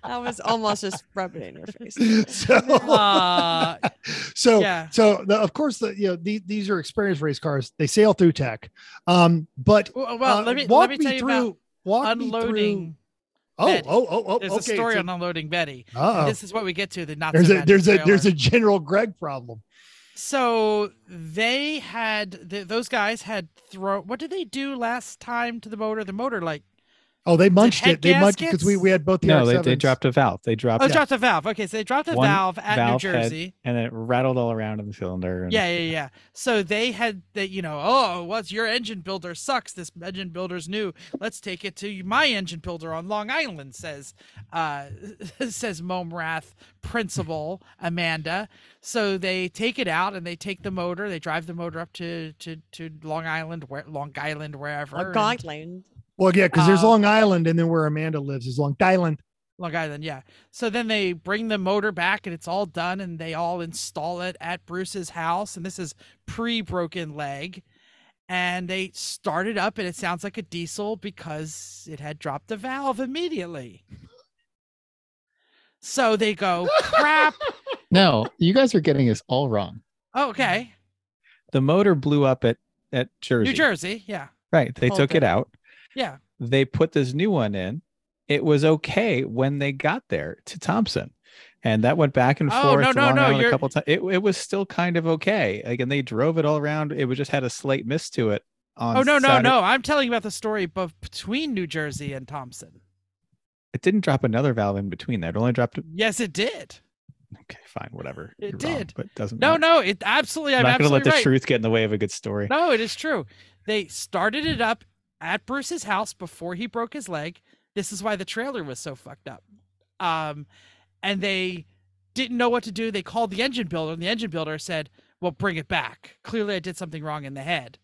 that was almost just rubbing it in your face. so Uh, so yeah. so the, of course the you know the, these are experienced race cars they sail through tech um but Well, well, uh, let me walk let me tell you through about walk me through- unloading. Oh, Betty. oh oh oh There's okay a story so- on unloading Betty. This is what we get to the not there's so a there's a there's a general greg problem So they had th those guys had throw. What did they do last time to the motor? The motor like Oh, they munched head it. They munched it because we, we had both the No, they, they dropped a valve. They dropped oh, it, dropped a valve. Okay, so they dropped a One valve at valve New head. Jersey. and then it rattled all around in the cylinder. And Yeah, yeah, yeah. So they had that, you know, oh, what's your engine builder sucks. This engine builder's new. Let's take it to my engine builder on Long Island, says uh says Momrath principal Amanda. So they take it out and they take the motor, they drive the motor up to to, to Long Island, where Long Island, wherever. A and- Gauntland. Well, yeah, because there's Uh, Long Island, and then where Amanda lives is Long Island. Long Island, yeah. So then they bring the motor back and it's all done and they all install it at Bruce's house. And this is pre broken leg. And they start it up and it sounds like a diesel because it had dropped a valve immediately. So they go, crap. No, you guys are getting this all wrong. Okay. The motor blew up at at Jersey. New Jersey. Yeah. Right. They Hold took it it. out. Yeah. They put this new one in. It was okay when they got there to Thompson. And that went back and forth Oh, forth no, no, no, a couple times. It, it was still kind of okay. Like, and they drove it all around. It was just had a slight miss to it. On Oh, no, no, Saturday. no. I'm telling you about the story between New Jersey and Thompson. It didn't drop another valve in between that. It only dropped. Yes, it did. Okay, fine, whatever. It You're wrong, did. but it doesn't. No, matter. no, it absolutely. I'm I'm, not going to let the right. truth get in the way of a good story. No, it is true. They started it up at Bruce's house before he broke his leg. This is why the trailer was so fucked up. Um, and they didn't know what to do. They called the engine builder, and the engine builder said, "Well, bring it back. Clearly, I did something wrong in the head."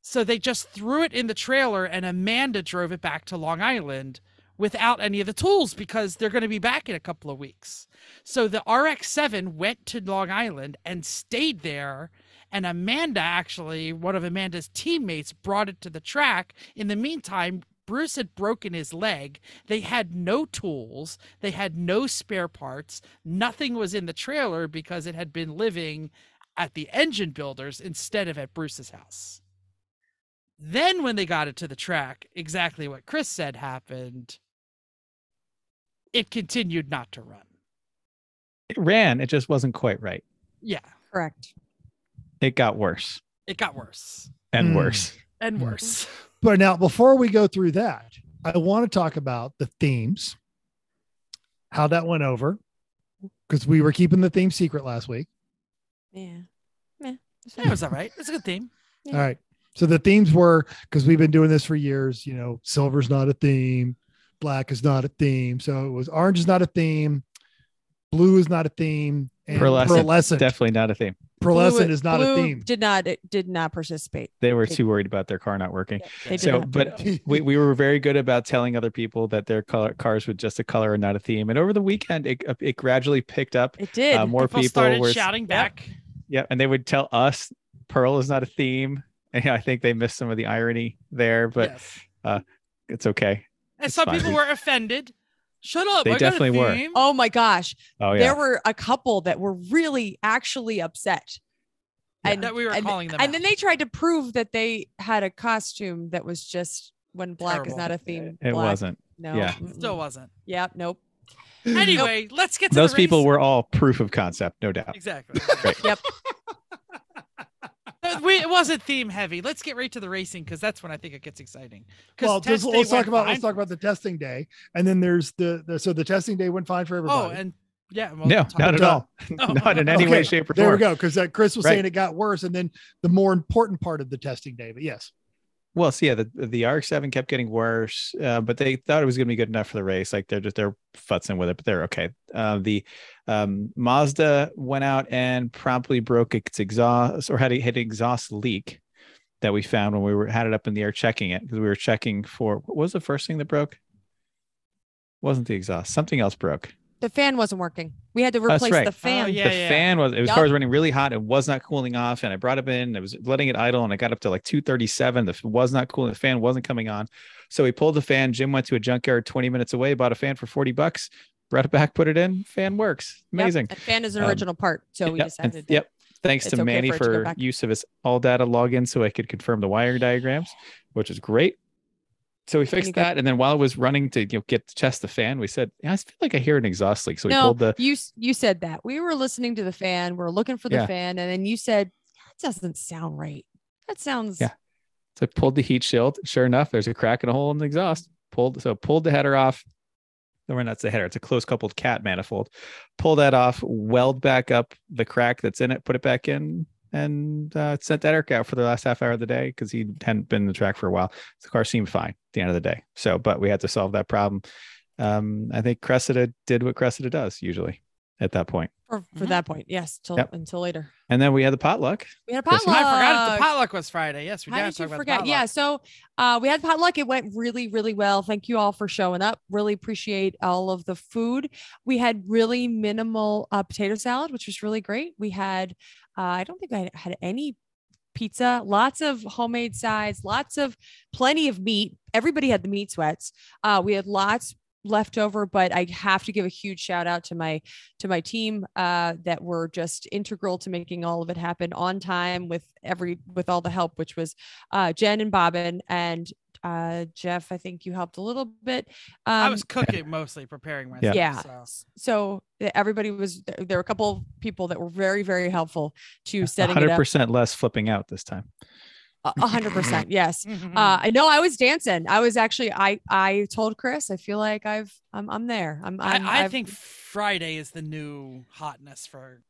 So they just threw it in the trailer, and Amanda drove it back to Long Island without any of the tools because they're going to be back in a couple of weeks. So the RX-7 went to Long Island and stayed there and Amanda actually, one of Amanda's teammates, brought it to the track. In the meantime, Bruce had broken his leg. They had no tools, they had no spare parts. Nothing was in the trailer because it had been living at the engine builders instead of at Bruce's house. Then, when they got it to the track, exactly what Chris said happened. It continued not to run. It ran. It just wasn't quite right. Yeah, Correct. It got worse it got worse and Hmm. worse. and Hmm. worse. But now, before we go through that, I want to talk about the themes, how that went over, because we were keeping the theme secret last week. Yeah. Yeah. it's Yeah, fine. it was all right. It's a good theme. Yeah. All right. So the themes were because we've been doing this for years, you know, silver's not a theme, black is not a theme. So it was orange is not a theme, blue is not a theme, and Pearlescent, pearlescent, Definitely not a theme. pearlescent Blue- is not a theme. Did not did not participate. They were They- too worried about their car not working. They did So, not. but we, we were very good about telling other people that their color cars were just a color and not a theme. And over the weekend, it, it gradually picked up. it did. Uh, more people, people started were shouting back. Yeah, and they would tell us Pearl is not a theme. And I think they missed some of the irony there, but yes. it's okay. and it's some fine. people were offended. Shut up! They I definitely were. oh my gosh. Oh yeah, There were a couple that were really actually upset. And that we were and, calling them. and then they tried to prove that they had a costume that was just when black is not a theme. it black. wasn't. No. yeah. mm-mm. still wasn't. Yeah. Nope. Anyway, let's get to Those the people were all proof of concept, no doubt. exactly. Right. Yep. We, it wasn't theme heavy. Let's get right to the racing because that's when I think it gets exciting. Well, just, let's talk about fine let's talk about the testing day, and then there's the, the so the testing day went fine for everybody. Oh, and yeah, well, No, not at No. all. not in any way, shape, or form. there we go. Because uh, Chris was Right. saying it got worse, and then the more important part of the testing day. But yes, Well, so yeah, the the RX-7 kept getting worse, uh, but they thought it was going to be good enough for the race. Like they're just they're futzing with it, but they're okay. Uh, the um, Mazda went out and promptly broke its exhaust or had a had exhaust leak that we found when we were had it up in the air checking it because we were checking for what was the first thing that broke? Wasn't the exhaust? Something else broke. The fan wasn't working. We had to That's replace right. the fan. Oh, yeah, the fan was it was Yup. car was running really hot. It was not cooling off, and I brought it in. It was letting it idle, and I got up to like 237. The f- was not cooling. The fan wasn't coming on, so we pulled the fan. Jim went to a junkyard 20 minutes away, bought a fan for 40 bucks, brought it back, put it in. Fan works. Yep, Amazing. And fan is an Um, original part. So we Yep, and- decided. that- yep. Thanks it's to okay Manny for to for use of his ALLDATA login, so I could confirm the wiring diagrams, which is great. So we fixed that, and then while I was running to you know get to test the fan, we said, yeah, "I feel like I hear an exhaust leak." So we no, pulled the you you said that we were listening to the fan. We're looking for the Yeah. fan, and then you said that doesn't sound right. That sounds. Yeah. So I pulled the heat shield. Sure enough, there's a crack and a hole in the exhaust. Pulled so pulled the header off. Or that's the header. It's a close coupled cat manifold. Pull that off, weld back up the crack that's in it, put it back in, and uh, sent Eric out for the last half hour of the day because he hadn't been in the track for a while. The car seemed fine at the end of the day. So, but we had to solve that problem. Um, I think Cressida did what Cressida does usually, at that point. For, for Mhm. that point, yes, till Yep. until later. And then we had the potluck. We had a potluck. I forgot the potluck was Friday. Yes, we How did did talk you about the forget? Yeah, so uh, we had potluck. It went really, really well. Thank you all for showing up. Really appreciate all of the food. We had really minimal uh, potato salad, which was really great. We had, uh, I don't think I had any pizza, lots of homemade sides, lots of plenty of meat. Everybody had the meat sweats. Uh, we had lots left over but i have to give a huge shout out to my to my team uh that were just integral to making all of it happen on time with every with all the help which was uh jen and bobbin and uh jeff i think you helped a little bit um I was cooking mostly, preparing myself. yeah. so. so everybody was there there were a couple people that were very very helpful to setting it up 100% less flipping out this time. A a hundred percent yes. Uh i know i was dancing. I was actually i i told chris i feel like i've i'm, I'm there. I'm, I'm I, I think Friday is the new hotness for.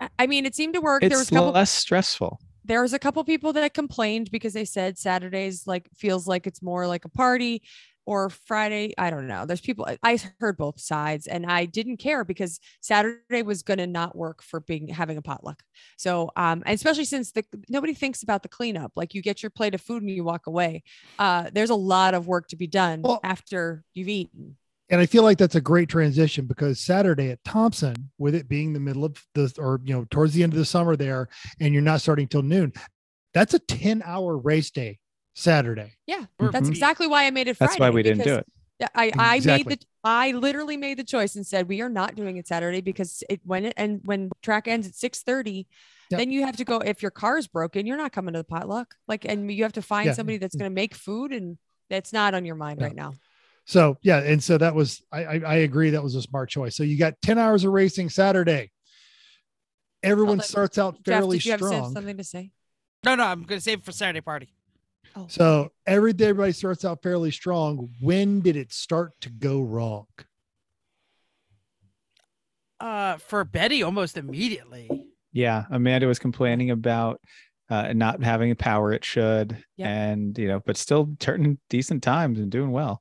I- i mean it seemed to work. There was It's a couple less stressful. there was a couple people that complained because they said Saturdays like feels like it's more like a party or Friday. I don't know. There's people I- heard both sides and I didn't care because Saturday was going to not work for being having a potluck. So um and especially since the nobody thinks about the cleanup. Like you get your plate of food and you walk away. Uh there's a lot of work to be done Well- after you've eaten. and I feel like that's a great transition because Saturday at Thompson, with it being the middle of the or you know towards the end of the summer there, and you're not starting till noon, that's a 10 hour race day Saturday. Yeah. We're That's mm-hmm. exactly why I made it That's why we didn't do it. I, I Exactly. made the I literally made the choice and said we are not doing it Saturday because it when it and when track ends at six thirty, Yep. then you have to go if your car is broken, you're not coming to the potluck. Like and you have to find Yeah. somebody that's gonna make food and that's not on your mind Yeah. right now. So yeah, and so that was I, I I agree that was a smart choice. So you got 10 hours of racing Saturday. Everyone starts out Jeff, fairly did you have strong. something to say? No, no, I'm gonna save it for Saturday party. Oh, So every day everybody starts out fairly strong. When did it start to go wrong? Uh, for Betty, almost immediately. Yeah, Amanda was complaining about uh, not having the power it should, Yep. and you know, but still turning decent times and doing well.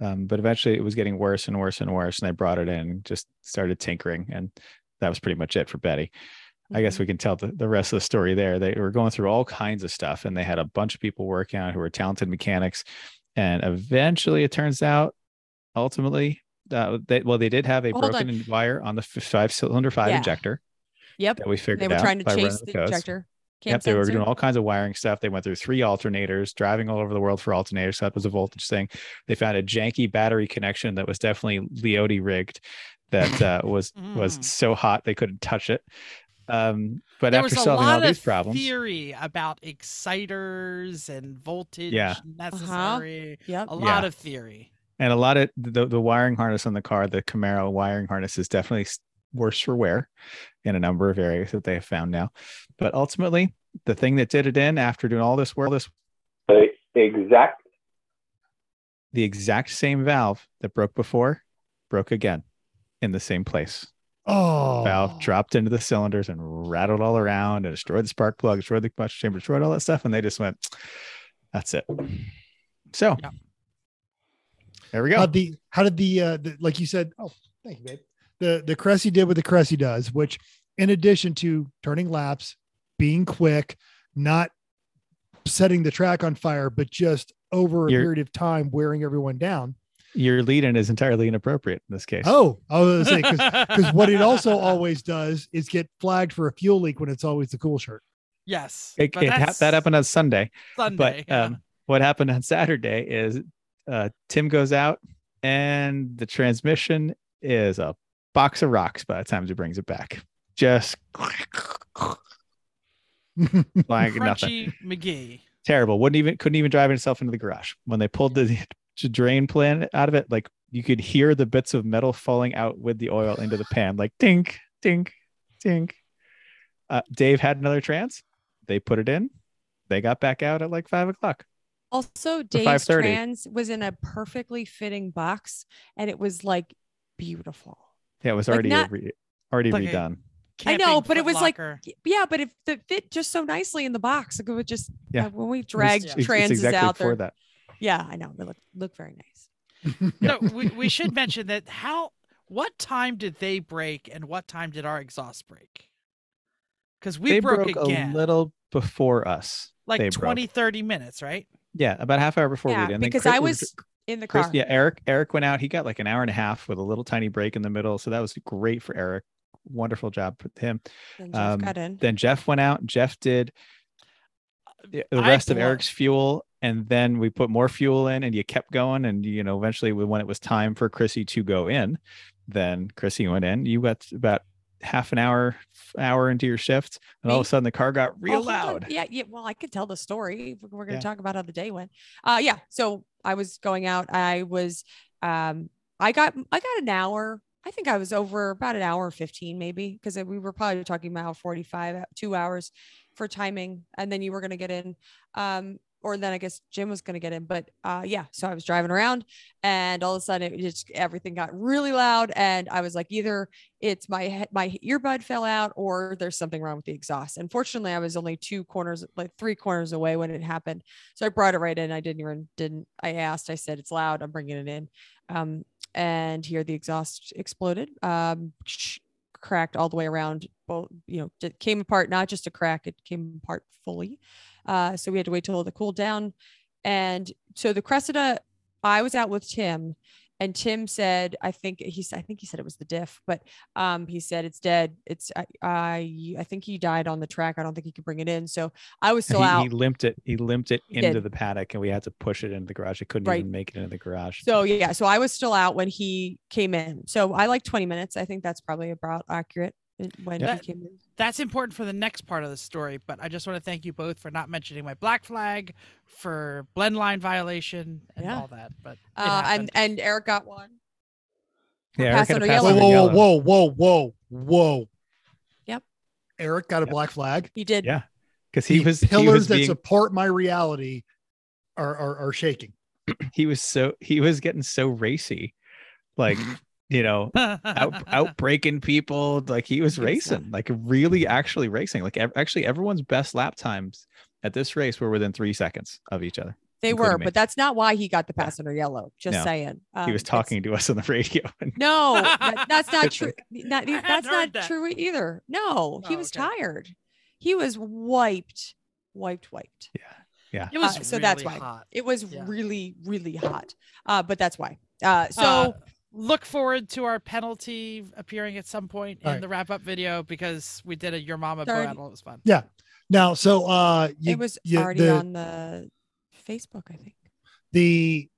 Um, but eventually, it was getting worse and worse and worse, and they brought it in, just started tinkering, and that was pretty much it for Betty. I guess Mhm. we can tell the, the rest of the story there. They were going through all kinds of stuff, and they had a bunch of people working on it who were talented mechanics, and eventually, it turns out, ultimately, uh, they, well, they did have a Hold on. broken wire on the five cylinder five Yeah. injector Yep. that we figured out. They were out trying to chase the codes. injector. Yep, Cam they were doing all kinds of wiring stuff. They went through three alternators, driving all over the world for alternators. So that was a voltage thing. They found a janky battery connection that was definitely Leote rigged, that uh, was was Mm. so hot they couldn't touch it. Um, but there after was a solving all lot these of problems, theory about exciters and voltage Yeah. necessary. Yep. A lot Yeah. of theory. and a lot of the, the wiring harness on the car, the Camaro wiring harness is definitely worse for wear in a number of areas that they have found now. But ultimately, the thing that did it in after doing all this work, this The exact the exact same valve that broke before broke again in the same place. Oh, Valve dropped into the cylinders and rattled all around and destroyed the spark plug, destroyed the combustion chamber, destroyed all that stuff. And they just went, that's it. So Yeah. there we go. How the how did the uh the, like you said? Oh, thank you, babe. The the Cressy did what the Cressy does, which in addition to turning laps, being quick, not setting the track on fire, but just over a You're- period of time wearing everyone down. Your lead in is entirely inappropriate in this case. Oh, I was gonna say because what it also always does is get flagged for a fuel leak when it's always the cool shirt. Yes. It, but it hap- that's that happened on Sunday. Sunday. but um, what happened on Saturday is uh, Tim goes out and the transmission is a box of rocks by the time he brings it back. Just like nothing. Crunchy McGee. Terrible. Wouldn't even couldn't even drive himself into the garage. When they pulled the drain plan out of it, like you could hear the bits of metal falling out with the oil into the pan, like tink, tink, tink. Uh, Dave had another trans. They put it in. They got back out at like five o'clock. Also, Dave's 5:30. trans was in a perfectly fitting box and it was like beautiful. Yeah, it was Like already not- re- already Like redone. I know, but it was like, yeah, but if the fit just so nicely in the box, like it would just, Yeah. uh, when we dragged it's- it's transes exactly out for there. that. Yeah, I know. They look, look very nice. no, we, we should mention that how What time did they break and what time did our exhaust break? Because we they broke, broke, again. a little before us. like they 20, broke. 30 minutes, right? Yeah, about half hour before yeah, we did. And because Chris- I was in the Chris, car. yeah, Eric. Eric went out. He got like an hour and a half with a little tiny break in the middle. So that was great for Eric. Wonderful job with him. Then Jeff Um, got in. Then Jeff went out. Jeff did the the rest of Eric's fuel, and then we put more fuel in, and you kept going. And you know, eventually, when it was time for Chrissy to go in, then Chrissy went in. You got about half an hour, hour into your shift, and all of a sudden the car got real Oh, loud. Yeah, yeah. Well, I could tell the story. We're, going Yeah. to talk about how the day went. Uh, yeah. So I was going out. I was, um, I got, I got an hour. I think I was over about an hour fifteen, maybe, because we were probably talking about forty-five, two hours for timing, and then you were going to get in. Um, or then I guess Jim was going to get in, but uh, yeah. So I was driving around, and all of a sudden, it just everything got really loud, and I was like, either it's my my earbud fell out or there's something wrong with the exhaust. Unfortunately, I was only two corners, like three corners away when it happened. So I brought it right in. I didn't even didn't. I asked. I said it's loud. I'm bringing it in. Um, and here the exhaust exploded. Um, cracked all the way around. Both you know, it came apart. Not just a crack. It came apart fully. Uh, so we had to wait till it cooled down. And so the Cressida, I was out with Tim, and Tim said, I think he said, I think he said it was the diff, but um, he said it's dead. It's I, I I think he died on the track. I don't think he could bring it in. So I was still he, out. he limped it. He limped it He into did. the paddock, and we had to push it into the garage. It couldn't Right. even make it into the garage. So yeah, so I was still out when he came in. So I like 20 minutes. I think that's probably about accurate when Yeah. he came in. That's important for the next part of the story, but I just want to thank you both for not mentioning my black flag, for blend line violation, and Yeah. all that. But Uh, and and Eric got one. yeah, pass Eric had it a pass? Whoa, whoa, whoa, whoa, whoa, whoa. Yep. Eric got a Yep. black flag. He did. Yeah, because he the was he pillars was that being support my reality are, are are shaking. he was so he was getting so racy, like you know out out breaking people. Like he was He was, racing, like really actually racing. Like ev- actually everyone's best lap times at this race were within three seconds of each other. They were, me. but that's not why he got the Yeah. pass under yellow. Just No. saying. Um, he was talking to us on the radio. No, that, that's not true. Not, that's not that. true either. No, he Oh, was okay. tired. He was wiped, wiped, wiped. yeah, Yeah. it was uh, so that's why. hot. It was Yeah. really, really hot. Uh, but that's why. Uh, so Uh, look forward to our penalty appearing at some point in Alright. the wrap up video because we did a your mama Sorry. battle. It was fun. Yeah. Now, so uh you, it was you- already the, on the Facebook, I think. the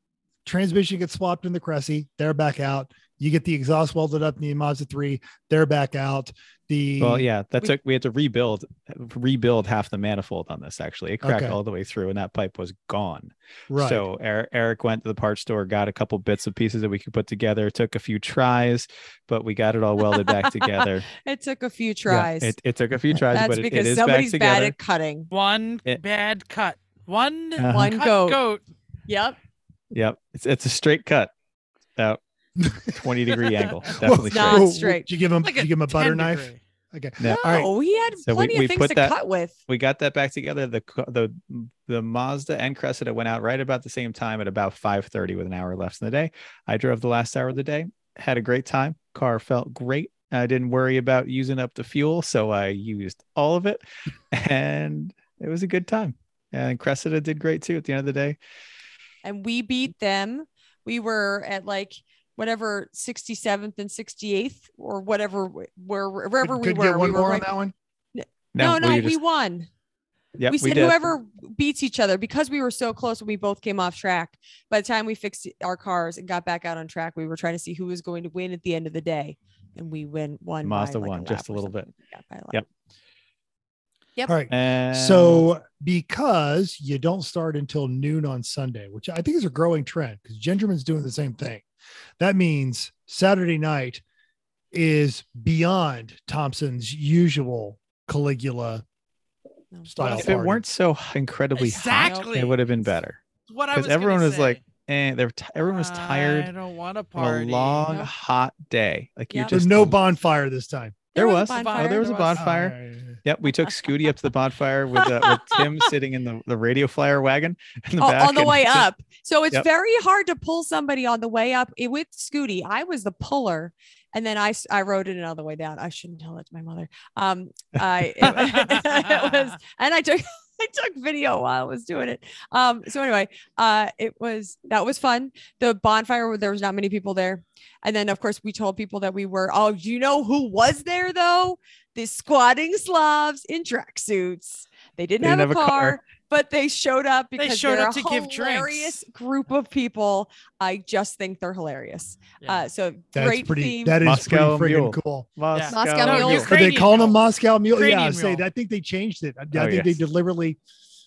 transmission gets swapped in the Cressy, they're back out. You get the exhaust welded up in the Mazda 3. They're back out. The well, yeah, that took we had to rebuild rebuild half the manifold on this. Actually, it cracked okay. all the way through, and that pipe was gone. Right. So Eric, Eric went to the parts store, got a couple bits of pieces that we could put together. Took a few tries, but we got it all welded back together. it took a few tries. Yeah, it, it, took a few tries, That's but because it, somebody's bad at cutting. One it, bad cut. One uh-huh. one goat. goat. Yep. Yep. It's it's a straight cut. Out. 20 degree angle. Definitely straight. Not straight. Did you give him like you give him a butter degree. knife? Okay. No, All right. Oh, he had so plenty we, of we things to that, cut with. We got that back together. The the the Mazda and Cressida went out right about the same time at about 5:30 with an hour left in the day. I drove the last hour of the day. Had a great time. Car felt great. I didn't worry about using up the fuel, so I used all of it, and it was a good time. And Cressida did great too. At the end of the day, and we beat them. We were at like whatever 67th and 68th or whatever where wherever Could- we could were. get we one were more right- on that one. No, no, you we just- won. Yep, we said did. whoever beats each other because we were so close when we both came off track. By the time we fixed our cars and got back out on track, we were trying to see who was going to win at the end of the day, and we win one. by, Mazda like, won lap just a little bit. something. Yeah, by a lap. Yep. Yep. All right. And So because you don't start until noon on Sunday, which I think is a growing trend because Gingerman's doing the same thing. That means Saturday night is beyond Thompson's usual Caligula style. if it weren't so incredibly hot, Exactly. it would have been better. What I Because was gonna everyone was say. like, and they're t- everyone was tired. I tired don't want to from a long, Yep. hot day. Like you're Yep. There's just no bonfire this time. There was a was. bonfire. Oh, there was a There was. bonfire. Oh, All right. Yep, we took Scooty up to the bonfire with uh, with Tim sitting in the, the radio flyer wagon in the Oh, back on the way just- up. So it's Yep. very hard to pull somebody on the way up eh, with Scooty. I was the puller and then I I rode it the way down. I shouldn't tell it to my mother. Um, I, it, it was, and I took, I took video while I was doing it. Um, so anyway, uh, it was, that was fun. The bonfire, there was not many people there. And then of course we told people that we were, oh, you know who was there though? The squatting Slavs in tracksuits. They didn't, They have, didn't a, have a car, car. But they showed up They because showed they're up a to give drinks. hilarious group of people. I just think they're hilarious. Yeah. Uh, so That's great pretty. theme. That is Moscow pretty Mule. freaking cool. Moscow, Moscow No, Mule. Are they calling them Moscow Mule? Yeah, I say I think they changed it. I, I Oh, think they deliberately.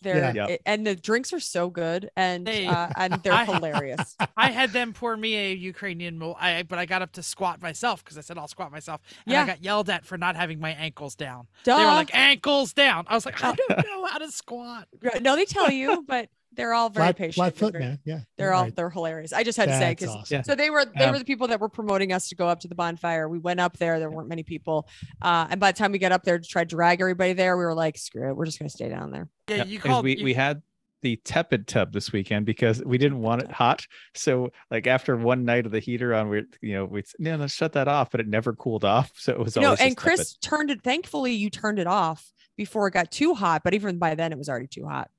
They're Yeah. it- and the drinks are so good and They- uh, and they're I- hilarious. I had them pour me a Ukrainian mule, I, but I got up to squat myself because I said I'll squat myself. And Yeah. I got yelled at for not having my ankles down. Duh. They were like, ankles down. I was like, I don't know how to squat. no, they tell you, but they're all very Flat, patient. flat foot, very- man. Yeah. They're all right. they're hilarious. I just had to say because awesome. Yeah. so they were they Um, were the people that were promoting us to go up to the bonfire. We went up there. There weren't many people, uh, and by the time we got up there to try to drag everybody there, we were like, screw it, we're just gonna stay down there. Yeah, Yeah, you 'cause called we, you- we had the tepid tub this weekend because we didn't want it hot. So like after one night of the heater on, we you know we no no shut that off, but it never cooled off. So it was You know, and just tepid. Chris turned it. Thankfully, you turned it off before it got too hot. But even by then, it was already too hot.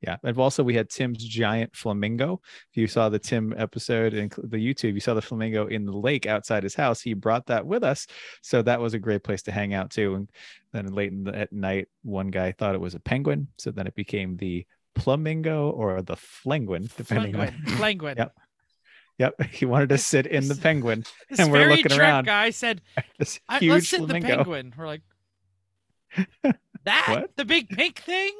Yeah, and also we had Tim's giant flamingo. If you saw the Tim episode in the YouTube, you saw the flamingo in the lake outside his house. He brought that with us, so that was a great place to hang out too. And then late in the, at night, one guy thought it was a penguin, so then it became the flamingo or the flenguin, depending on. Flanguin. Flanguin. Yep. Yep, he wanted to sit in the penguin. This And we're very looking around. guy said, This I, huge "Let's sit in the penguin." We're like, "That What? the big pink thing?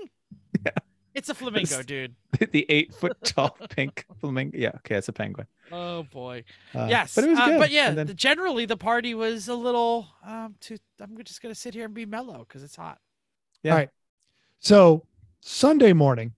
It's a flamingo, dude." the eight foot tall pink flamingo. Yeah, okay, it's a penguin. Oh boy. Uh, yes, but it was uh, but yeah, then- the- generally the party was a little. Um, too. I'm just gonna sit here and be mellow because it's hot. Yeah. All right. So Sunday morning,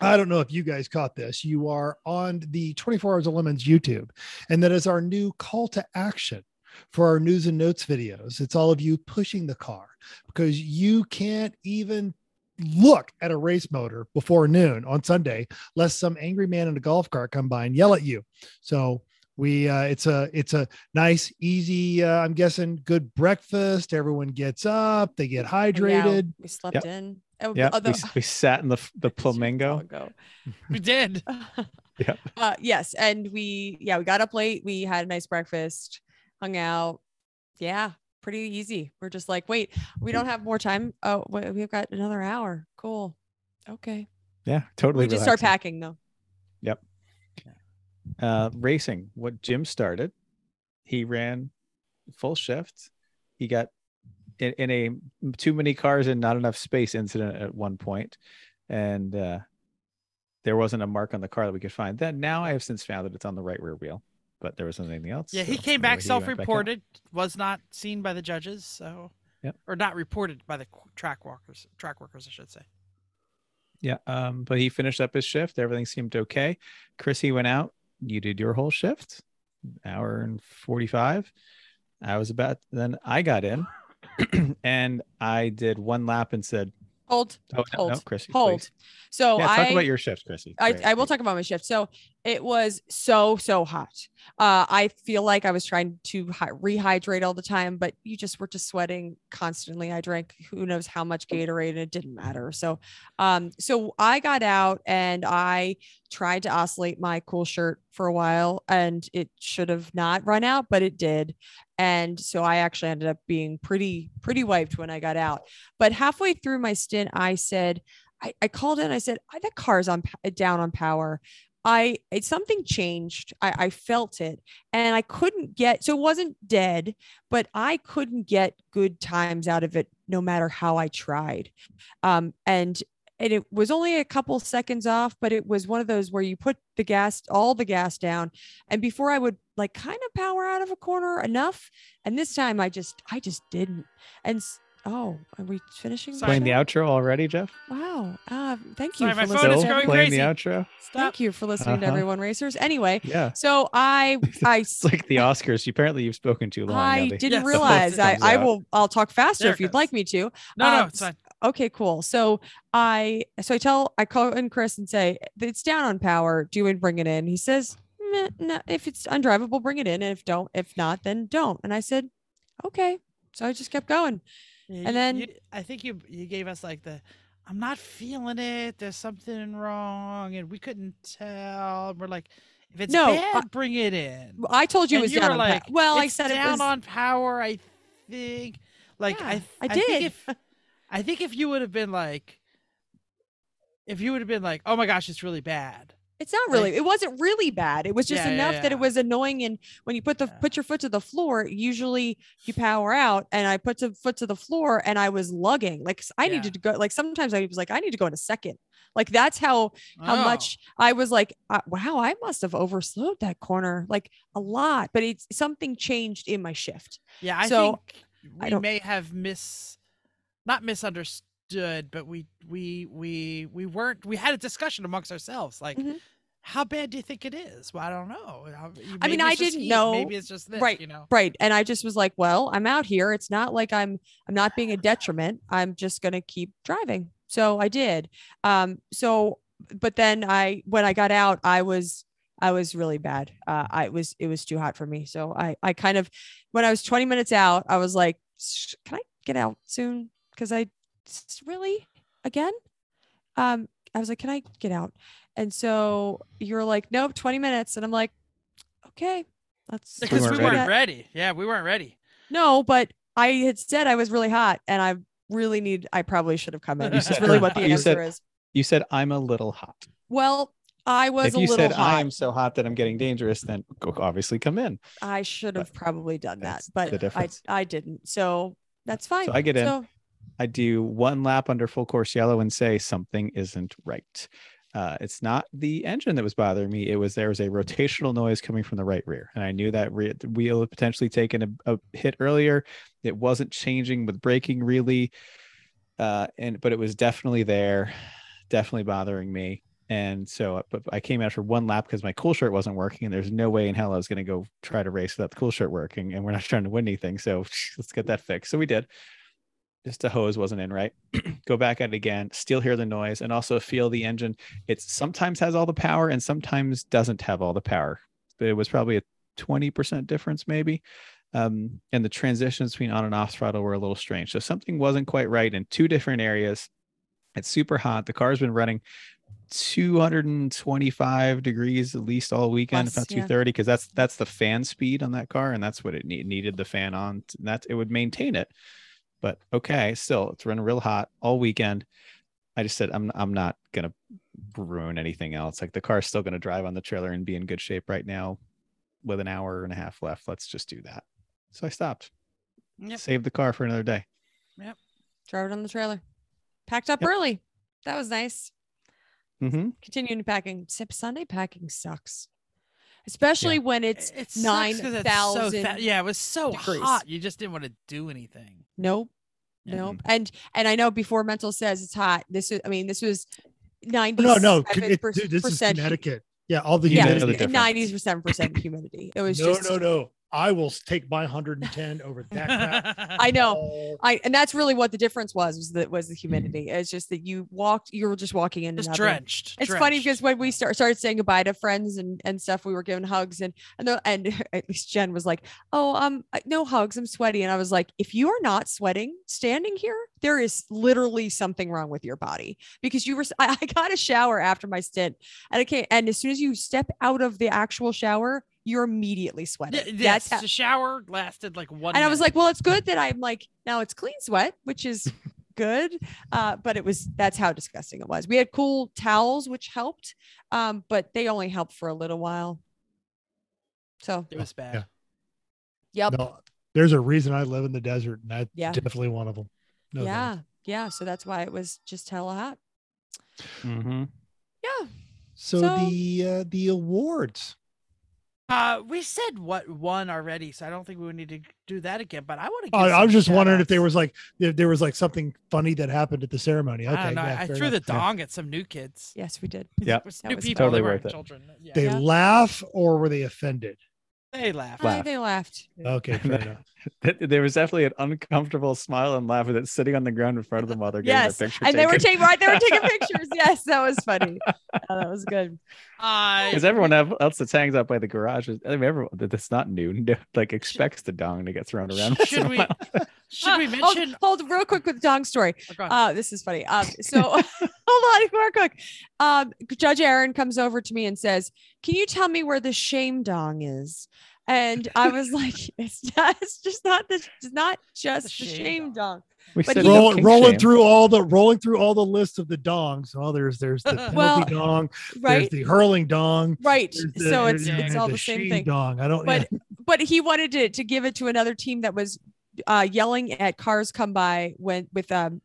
I don't know if you guys caught this. You are on the 24 Hours of Lemons YouTube, and that is our new call to action for our news and notes videos. It's all of you pushing the car because you can't even look at a race motor before noon on Sunday, lest some angry man in a golf cart come by and yell at you. So we uh it's a it's a nice easy uh, i'm guessing good breakfast everyone gets up they get Yeah, hydrated we slept in. Oh, yeah, although- we, we sat in the f- the flamingo. We did. Yep. Uh, yes, and we yeah we got up late. We had a nice breakfast, hung out. Yeah, pretty easy. We're just like, wait, we don't have more time. Oh, we've got another hour. Cool. Okay. Yeah, totally. we just start packing though. Yep. Uh, racing. What Jim started, he ran full shift. He got in, in a too many cars and not enough space incident at one point, and uh, there wasn't a mark on the car that we could find. Then now I have since found that it's on the right rear wheel, but there wasn't anything else. Yeah, he so came back he self-reported. Was not seen by the judges. So. Yep. Or not reported by the track walkers, track workers, I should say. Yeah, um, but he finished up his shift. Everything seemed okay. Chris, he went out. You did your whole shift, hour and forty-five. I was about. Then I got in, and I did one lap and said, Hold. "Oh no, Hold. no Chrissy, Hold. please." So yeah, I talk about your shift, Chrissy. I, I will talk about my shift. So it was so, so hot. Uh, I feel like I was trying to hy- rehydrate all the time, but you just were just sweating constantly. I drank who knows how much Gatorade and it didn't matter. So, um, so I got out and I tried to oscillate my cool shirt for a while and it should have not run out, but it did. And so I actually ended up being pretty, pretty wiped when I got out. But halfway through my stint, I said, I, called in. I said, "I that car's on down on power." I it something changed. I, I felt it, and I couldn't get. So it wasn't dead, but I couldn't get good times out of it, no matter how I tried. Um, and and it was only a couple seconds off, but it was one of those where you put the gas, all the gas down, and before I would like kind of power out of a corner enough, and this time I just I just didn't. And oh, are we finishing? the Sorry. Playing the outro already, Jeff. Wow. Uh, thank you Sorry, for my phone listening. is to going playing crazy. the outro. Stop. Thank you for listening to Uh-huh. everyone racers. Anyway, Yeah, so I I it's like the Oscars. Apparently, you've spoken too long. I now didn't Yes. realize. I I will I'll talk faster There if you'd goes. like me to. No, no, Um, it's fine. Okay, cool. So I so I tell I call in Chris and say it's down on power. Do you want to bring it in? He says, no, if it's undrivable, bring it in. And if don't, if not, then don't. And I said, okay. So I just kept going. And then- you, I think you you gave us like the I'm not feeling it. There's something wrong, and we couldn't tell. We're like, if it's No, bad, I- bring it in. I told you it was you down were on pa- like, Well, I "It's said it was. on power. I think. Like Yeah, I, I think did. if, I think if you would have been like, if you would have been like, oh my gosh, it's really bad. It's not really. It wasn't really bad. It was just Yeah, yeah, enough that it was annoying. And when you put the Yeah. put your foot to the floor, usually you power out. And I put the foot to the floor, and I was lugging. Like i Yeah. needed to go. Like sometimes I was like, I need to go in a second. Like that's how how Oh. much I was like, uh, wow, I must have overslowed that corner like a lot. But it's something changed in my shift. Yeah, I So, think I we don't- may have miss, not misunderstood, but we we we we weren't. We had a discussion amongst ourselves, like, Mhm. how bad do you think it is? Well, I don't know. How- I mean, I didn't heat, know- Maybe it's just this, right, you know. Right. And I just was like, well, I'm out here. It's not like I'm I'm not being a detriment. I'm just gonna keep driving. So I did. Um, so but then I when I got out, I was I was really bad. Uh I was it was too hot for me. So I I kind of when I was 20 minutes out, I was like, "Sh- can I get out soon? Because I really again. Um, I was like, can I get out? And so you're like, nope, 20 minutes. And I'm like, okay, let's Because we weren't weren't ready. ready. Yeah, we weren't ready. no, but I had said I was really hot and I really need, I probably should have come in. You That's said- really what the you answer said- is. You said I'm a little hot. Well, I was if a you little said hot. I am so hot that I'm getting dangerous, then go obviously come in. I should have probably done that, but I. I didn't. So that's fine. So I get in. So, I do one lap under full course yellow and say something isn't right. Uh, it's not the engine that was bothering me. It was there was a rotational noise coming from the right rear, and I knew that re- wheel had potentially taken a, a hit earlier. It wasn't changing with braking really, uh, and but it was definitely there, definitely bothering me. And so, uh, but I came out for one lap because my cool shirt wasn't working, and there's no way in hell I was going to go try to race without the cool shirt working, and we're not trying to win anything. So let's get that fixed. So we did just the hose wasn't in right. Go back at it again, still hear the noise, and also feel the engine. It sometimes has all the power and sometimes doesn't have all the power. But it was probably a 20% difference, maybe. Um, and the transitions between on and off throttle were a little strange. So something wasn't quite right in two different areas. It's super hot. The car's been running 225 degrees at least all weekend, if Plus, not 230, because that's that's the fan speed on that car, and that's what it need, needed the fan on. That it would maintain it. But okay, still, it's running real hot all weekend. I just said I'm I'm not gonna ruin anything else. Like the car's still gonna drive on the trailer and be in good shape right now, with an hour and a half left. Let's just do that. So I stopped. Yep. Save the car for another day. Yep. Drove it on the trailer, packed up Yep. early. That was nice. Mm-hmm. Continuing packing. Except Sunday packing sucks, especially when it's It sucks nine 'cause it's so thousand. fa- yeah, it was so degrees. hot. You just didn't want to do anything. Nope. Yeah. Nope. And and I know before mental says it's hot. This is I mean, this was 90 No, no, Con- it- dude, this is Connecticut. Yeah, all the Yeah, know the humidity. difference. ninety seven percent humidity. It was No, just no, no. I will take my 110 over that crap. I know. I and that's really what the difference was was that was the humidity. It's just that you walked, you were just walking in Just and out. and- drenched. It's funny because when we start, started saying goodbye to friends and, and stuff, we were giving hugs and and, the, and at least Jen was like, "Oh, um, no hugs. I'm sweaty." And I was like, "If you are not sweating standing here, there is literally something wrong with your body because you were." I got a shower after my stint, and I came, and as soon as you step out of the actual shower, you're immediately sweating. Yeah, yes, That's the shower lasted like one. and I was like, well, it's good that I'm like now it's clean sweat, which is good. Uh, but it was that's how disgusting it was. We had cool towels, which helped, um, but they only helped for a little while. So, it was bad. Yeah. yep, No, there's a reason I live in the desert, and that's Yeah. definitely one of them. No yeah, thanks. yeah. So that's why it was just hella hot. Mm-hmm. Yeah, So, So- the uh, the awards. Uh, we said what one already, so I don't think we would need to do that again. But I want to. I, I was just wondering if there was like if there was like something funny that happened at the ceremony. Okay, I don't know. yeah, I fair threw the enough. dong at some new kids. yes, we did. Yeah. It was That new people. totally worth weren't it. children. Yeah. They Yeah. laugh or were they offended? They laugh. I think they laughed. Okay, fair enough. There was definitely an uncomfortable smile and laugh with it sitting on the ground in front of the mother. getting Yes, their picture and they were taking right. They were taking pictures. Yes, that was funny. Oh, that was good. I Because everyone else that's hangs out by the garage, is- I mean, everyone that's not noon like expects the dong to get thrown around. should we should we Uh, mention? Hold, hold real quick with the dong story. Oh. Uh, this is funny. Um, so hold on, real quick. Um, Judge Aaron comes over to me and says, "Can you tell me where the shame dong is?" And I was like, "It's not. It's just not the. It's not just the shame shame, dong." We but said he- no Roll, rolling shame. through all the rolling through all the list of the dongs. Oh, there's there's the penalty Well, dong, there's the hurling dong. Right. the- So it's and it's all the same thing. Dong. I don't. But yeah. but he wanted to to give it to another team that was uh, yelling at cars come by when with um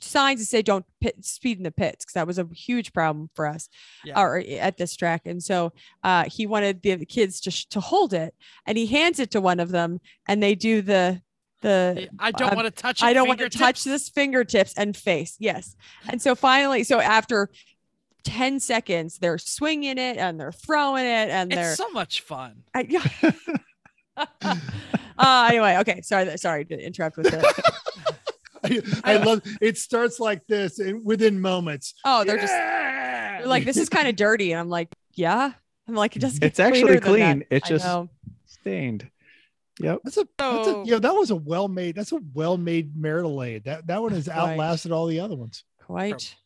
signs that say don't pit, speed in the pits because that was a huge problem for us Yeah. or at this track and so uh he wanted the, the kids to sh- to hold it and he hands it to one of them and they do the the I don't um, want to touch. I don't want to touch this fingertips and face. Yes. And so finally, so after 10 seconds, they're swinging it and they're throwing it and they're It's so much fun. I, yeah. uh, anyway, okay. Sorry, sorry to interrupt with that. I, I love it. Starts like this, and within moments, Oh, they're just they're like, this is kind of dirty. And I'm like, yeah. I'm like, it doesn't get It's actually cleaner than that. clean. It's I just know. stained. Yep. that's a that's a So- you know that was a well made. That's a well made marital aid. That that one has Right. outlasted all the other ones. quite.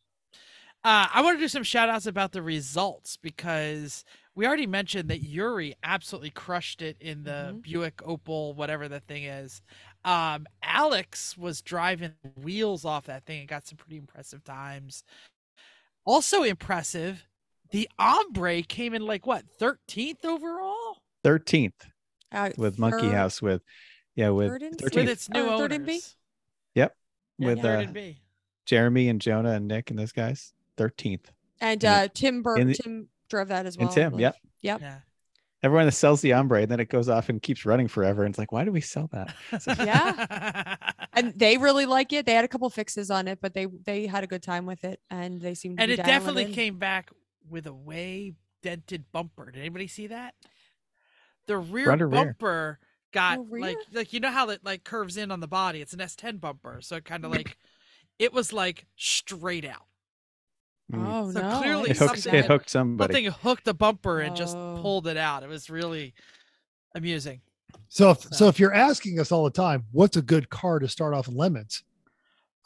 Uh, I want to do some shout outs about the results because we already mentioned that Yuri absolutely crushed it in the Mhm. Buick Opel, whatever that thing is. Um, Alex was driving wheels off that thing and got some pretty impressive times. Also impressive, the Ombre came in like what, 13th overall? Thirteenth Uh, with Monkey third- House with yeah with third and With 13th its new Or third and B? owners. Yep. Yeah, with third uh, B. Jeremy and Jonah and Nick and those guys. Thirteenth. And in the- uh, Tim Bur- the- Tim drove that as well. And Tim. Yep. Yep. Yeah. Everyone that sells the ombre, and then it goes off and keeps running forever. And it's like, why do we sell that? Yeah. And they really like it. They had a couple fixes on it, but they they had a good time with it, and they seemed to and be it definitely in. came back with a way dented bumper. Did anybody see that? The rear Front or rear? bumper got Oh, rear? like like you know how it like curves in on the body. It's an S10 bumper, so it kind of like it was like straight out. Mm. Oh So no! Clearly It didn't hooked. something- It that. hooked somebody. Something hooked the bumper and just Oh. pulled it out. It was really amusing. So if so So- if you're asking us all the time, what's a good car to start off in lemons?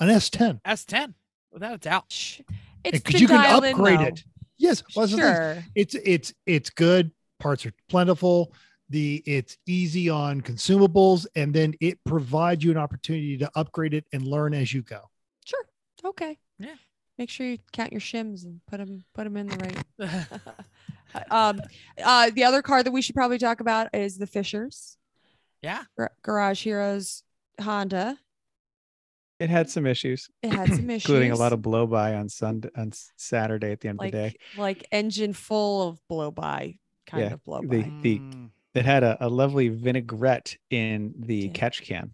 An S10. S10, without a doubt. Shh. It's Because you can dial in, upgrade though. it. Yes. well, that's the thing. Sure. it's it's it's good parts are plentiful the it's easy on consumables and then it provides you an opportunity to upgrade it and learn as you go Sure. Okay. Yeah. Make sure you count your shims and put them put them in the right. um, uh, the other car that we should probably talk about is the Fishers yeah. Gar- Garage Heroes Honda. It had some issues, It had some issues, including a lot of blow by on Sunday on Saturday at the end like of the day. like engine full of blow by kind Yeah, of blow the- by. the- Mm. It had a, a lovely vinaigrette in the did. catch can.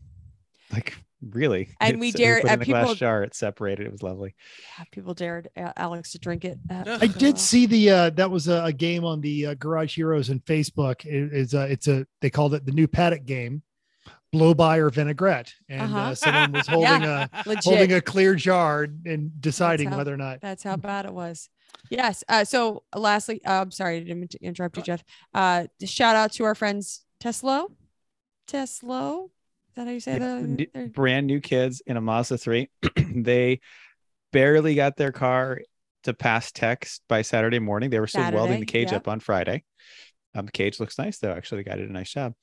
Like really. And we It's- dared- put it and in a glass jar. It separated. It was lovely. Yeah, people dared uh, Alex to drink it. Uh, i Ugh. did see the uh that was a, a game on the uh, garage heroes and facebook it is uh it's a they called it the new paddock game blow by or vinaigrette and uh Uh-huh. someone was holding a legit. holding a clear jar and deciding how- whether or not That's how bad it was. Yes. Uh, so lastly, uh, I'm sorry, I didn't mean to interrupt you, Jeff. Uh, shout out to our friends Tesla. Tesla. Is that how you say Yeah, that? new- brand new kids in a Mazda 3. they barely got their car to pass text by Saturday morning. They were still welding the cage yep. up on Friday. Um, the cage looks nice though. Actually, the guy did a nice job.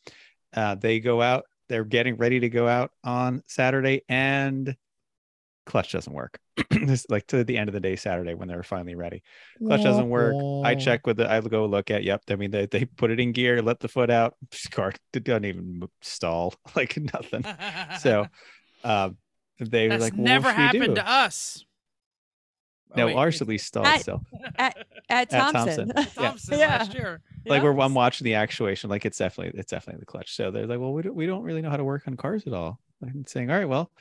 Uh, they go out. They're getting ready to go out on Saturday, and clutch doesn't work. this like to the end of the day Saturday when they were finally ready. Clutch doesn't work. I check with the. I go look at. Yep. I mean, they they put it in gear, let the foot out. Car it doesn't even stall. Like nothing. So, um, they were That's like, never what should we happened do? to us. Oh, No, wait, ours at least stalled At- still. at At Thompson. Thompson. Yeah. Thompson Yeah. last year. Like Yeah. we're I'm watching the actuation. Like it's definitely it's definitely the clutch. So they're like, well, we don't we don't really know how to work on cars at all. I'm saying, all right, well,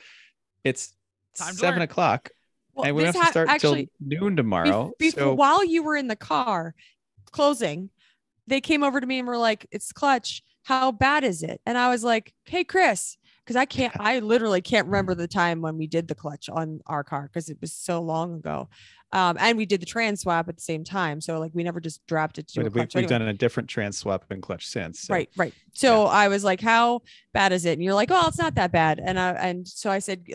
it's Time seven learn." o'clock, Well, and we don't have to start actually till noon tomorrow. before so while you were in the car closing, they came over to me and were like, "It's clutch. How bad is it?" And I was like, "Hey, Chris." Because I can't, I literally can't remember the time when we did the clutch on our car because it was so long ago. Um, and we did the trans swap at the same time. So like we never just dropped it to a we, we've Anyway. done a different trans swap and clutch since. so- Right, right. So I was like, "How bad is it?" And you're like, "Oh, it's not that bad." And I and so I said,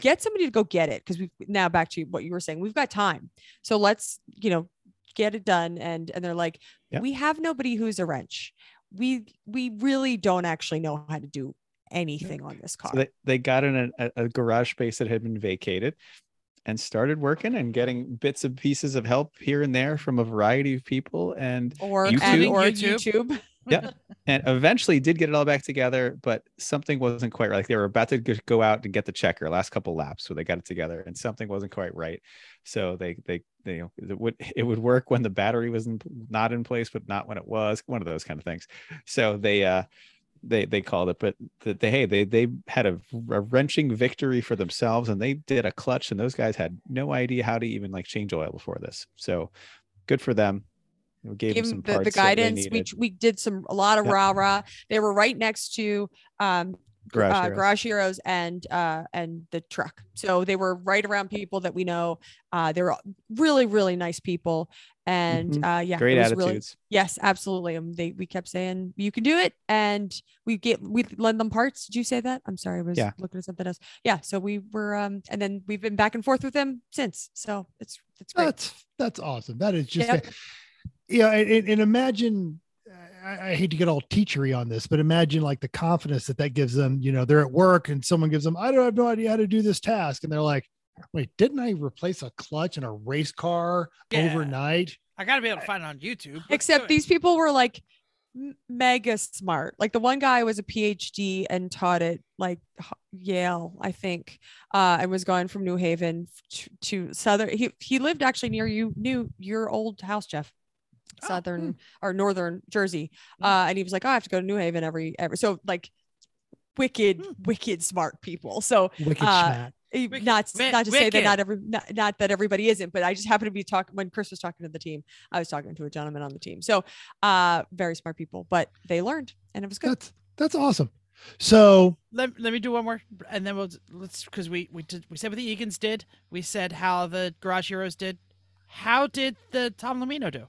"Get somebody to go get it because we've now back to what you were saying. We've got time, so let's you know get it done." And and they're like, Yeah. "We have nobody who's a wrench. We we really don't actually know how to do anything on this car." So they, they got in a, a garage space that had been vacated and started working and getting bits and pieces of help here and there from a variety of people. And or YouTube? and or YouTube. YouTube. yeah, and eventually did get it all back together, but something wasn't quite right. Like they were about to go out and get the checker last couple laps, so they got it together, and something wasn't quite right. So they they they you know, it would it would work when the battery was in, not in place, but not when it was. One of those kind of things. So they uh they they called it, but the, they hey they they had a, a wrenching victory for themselves, and they did a clutch, and those guys had no idea how to even like change oil before this. So good for them. We gave them some them the, parts the guidance. We we did some a lot of Yeah. rah rah. They were right next to um Garage uh, Heroes. Garage Heroes and uh, and the truck. So they were right around people that we know. Uh, they were really really nice people, and Mhm. uh, yeah, Great attitudes. Really, yes, absolutely. Um, they we kept saying you can do it, and we get we lend them parts. Did you say that? I'm sorry, I was Yeah. looking at something else. Yeah, so we were, um, and then we've been back and forth with them since. So it's it's great. That's that's awesome. That is just Yep. yeah, and- and imagine. I, I hate to get all teachery on this, but imagine like the confidence that that gives them. You know, they're at work and someone gives them, I don't have no idea how to do this task, and they're like, "Wait, didn't I replace a clutch in a race car Yeah. overnight?" I gotta be able to find it on YouTube. Except these people were like mega smart like the one guy was a phd and taught at like yale i think uh and was going from new haven to, to southern he, he lived actually near you new your old house jeff Oh, southern or northern jersey uh and he was like oh, i have to go to new haven every every so like wicked Hmm. wicked smart people so Wicked Uh, Wicked- not wi- not to say that not every not, not that everybody isn't but i just happened to be talking when chris was talking to the team i was talking to a gentleman on the team so uh very smart people but they learned and it was good That's that's awesome. So let, let me do one more and then we'll let's because we we did we said what the Egans did. We said how the Garage Heroes did. How did the Tom Lamino do?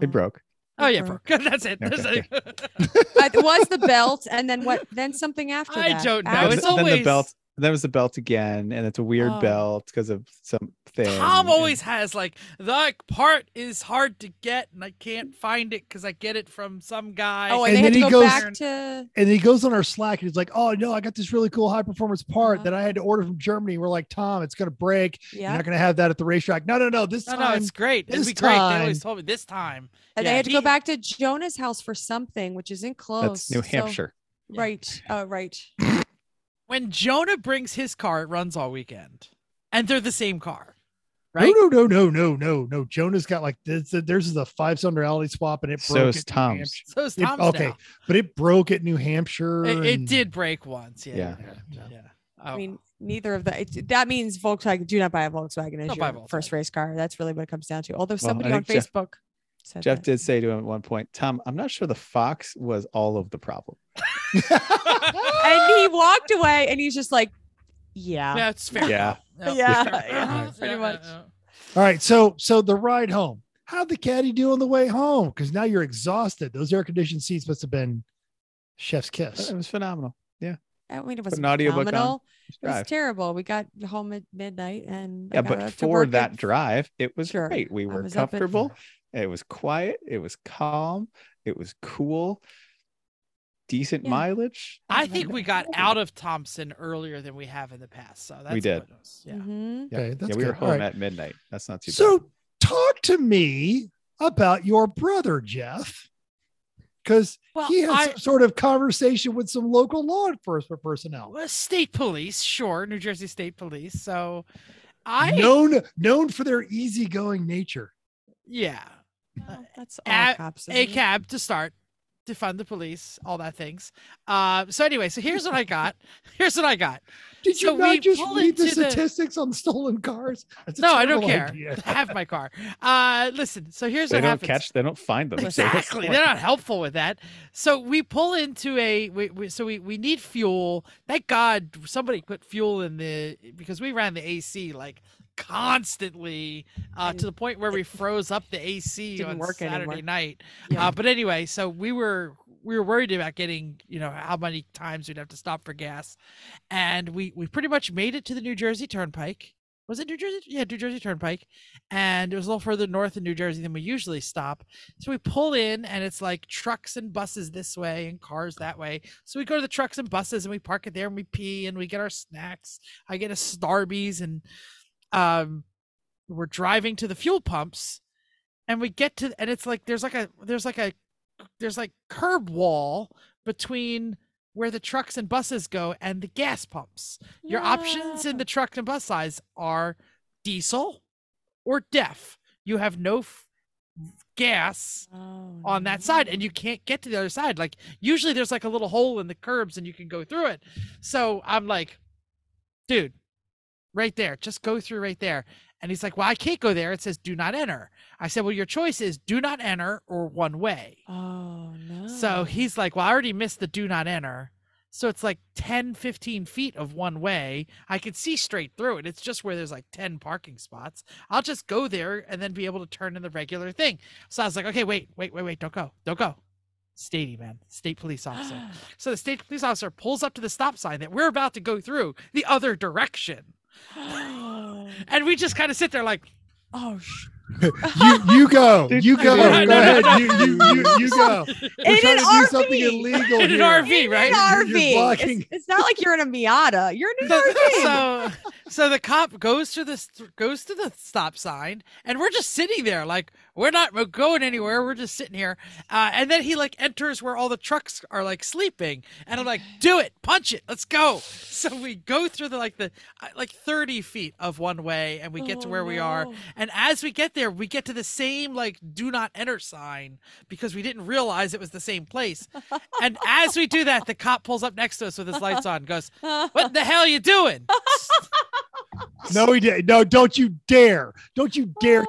It oh. broke. Oh yeah, broke. broke. That's it. Okay, That's okay. it. It was the belt and then what then something after I that don't know. After- it's th- then the always- belt. Then it was the belt again, and it's a weird Oh. belt because of something. Tom and- always has like the part is hard to get and I can't find it because I get it from some guy. oh and, And they had then to he go goes- back to and he goes on our Slack and he's like, "Oh no, I got this really cool high performance part Uh-huh. that I had to order from Germany." We're like, "Tom, it's gonna break. You're not gonna have that at the racetrack." No, no, no. This no, time, no, it's great. It'd this be great. They always told me this time. and Yeah, they had to go back to jonah's house for something which isn't close That's New so- Hampshire. Yeah. right uh, right When Jonah brings his car, it runs all weekend, and they're the same car, right? no, no, no, no, no, no. No. Jonah's got like this. Theirs is a five cylinder reality swap, and it So broke. is at New Tom's. Hampshire. So is It- Tom's okay, now. but it broke at New Hampshire. It, it did break once. Yeah. Yeah. Yeah. yeah. I Oh, mean, neither of the it, that means Volkswagen. Do not buy a Volkswagen as Don't your buy a first race car. That's really what it comes down to. Although I somebody on Facebook, Jeff- Facebook said Jeff that. did say to him at one point, "Tom, I'm not sure the Fox was all of the problem." and he walked away, and he's just like, "Yeah, yeah, it's fair. Yeah. enough. Yeah, yeah, pretty much. yeah, yeah. All right, so so the ride home. How'd the caddy do on the way home? Because now you're exhausted. Those air conditioned seats must have been chef's kiss. It was phenomenal. Yeah. I mean, it was an audiobook on, phenomenal. Just It was terrible. We got home at midnight, and I Yeah, got but for that drive, it was Sure. great. We were was up at- comfortable. It was quiet. It was calm. It was cool. Decent Yeah. mileage. I think we got out of Thompson earlier than we have in the past. So that's did. good news. Yeah. Mhm. Yeah. Okay, yeah, we were good. All home right. at midnight. That's not too So bad. So talk to me about your brother, Jeff. Because Well, he has I- some sort of conversation with some local law enforcement personnel. Well, state police, sure, New Jersey State Police. So, I known known for their easygoing nature. yeah, Well, that's all at cops. a cab to start. defund the police, all that things. Uh, so anyway, so here's what I got. Here's what I got. Did you So we not just read the into the- statistics on stolen cars? That's No, I don't care. idea. Have my car. Uh, listen. So here's what They what don't happens. catch. They don't find them. so what's the Exactly. They're not helpful with that. So we pull into a we, we, so we we need fuel. Thank God somebody put fuel in the because we ran the AC like constantly uh, to the point where we froze up the AC on Saturday anymore. night. Yeah. Uh, but anyway, so we were we were worried about getting you know how many times we'd have to stop for gas, and we we pretty much made it to the New Jersey Turnpike. Was it New Jersey? Yeah, New Jersey Turnpike, and it was a little further north in New Jersey than we usually stop. So we pull in, and it's like trucks and buses this way and cars that way. So we go to the trucks and buses, and we park it there, and we pee, and we get our snacks. I get a Starbies, and um, we're driving to the fuel pumps, and we get to, and it's like there's like a there's like a there's like curb wall between where the trucks and buses go and the gas pumps. Your options in the truck and bus size are diesel or DEF. You have no f- gas Oh, on that side and you can't get to the other side. Like usually there's like a little hole in the curbs and you can go through it. So I'm like, dude, right there, just go through right there. And he's like, well, I can't go there. It says do not enter. I said, well, your choice is do not enter or one way. Oh no. So he's like, Well, I already missed the do not enter. So it's like 10, 15 feet of one way. I could see straight through it. It's just where there's like 10 parking spots. I'll just go there and then be able to turn in the regular thing. So I was like, Okay, wait, wait, wait, wait, don't go. Don't go. Statey, man, state police officer. So the state police officer pulls up to the stop sign that we're about to go through the other direction. And we just kind of sit there like, oh, sh- you you go. You go. No, Go no, ahead. no, You, you, you, you go. We're In trying an to do something illegal in an. RV, right? An RV. blocking- It's, it's not like you're in a Miata. You're in an so, RV. so so the cop goes to the goes to the stop sign and we're just sitting there like we're not we're going anywhere we're just sitting here uh, and then he like enters where all the trucks are like sleeping and i'm like do it punch it let's go so we go through the like the uh, like 30 feet of one way and we get to Oh, where we are and as we get there we get to the same like do not enter sign because we didn't realize it was the same place and as we do that the cop pulls up next to us with his lights on and goes what the hell are you doing No, he did. No, don't you dare. Don't you dare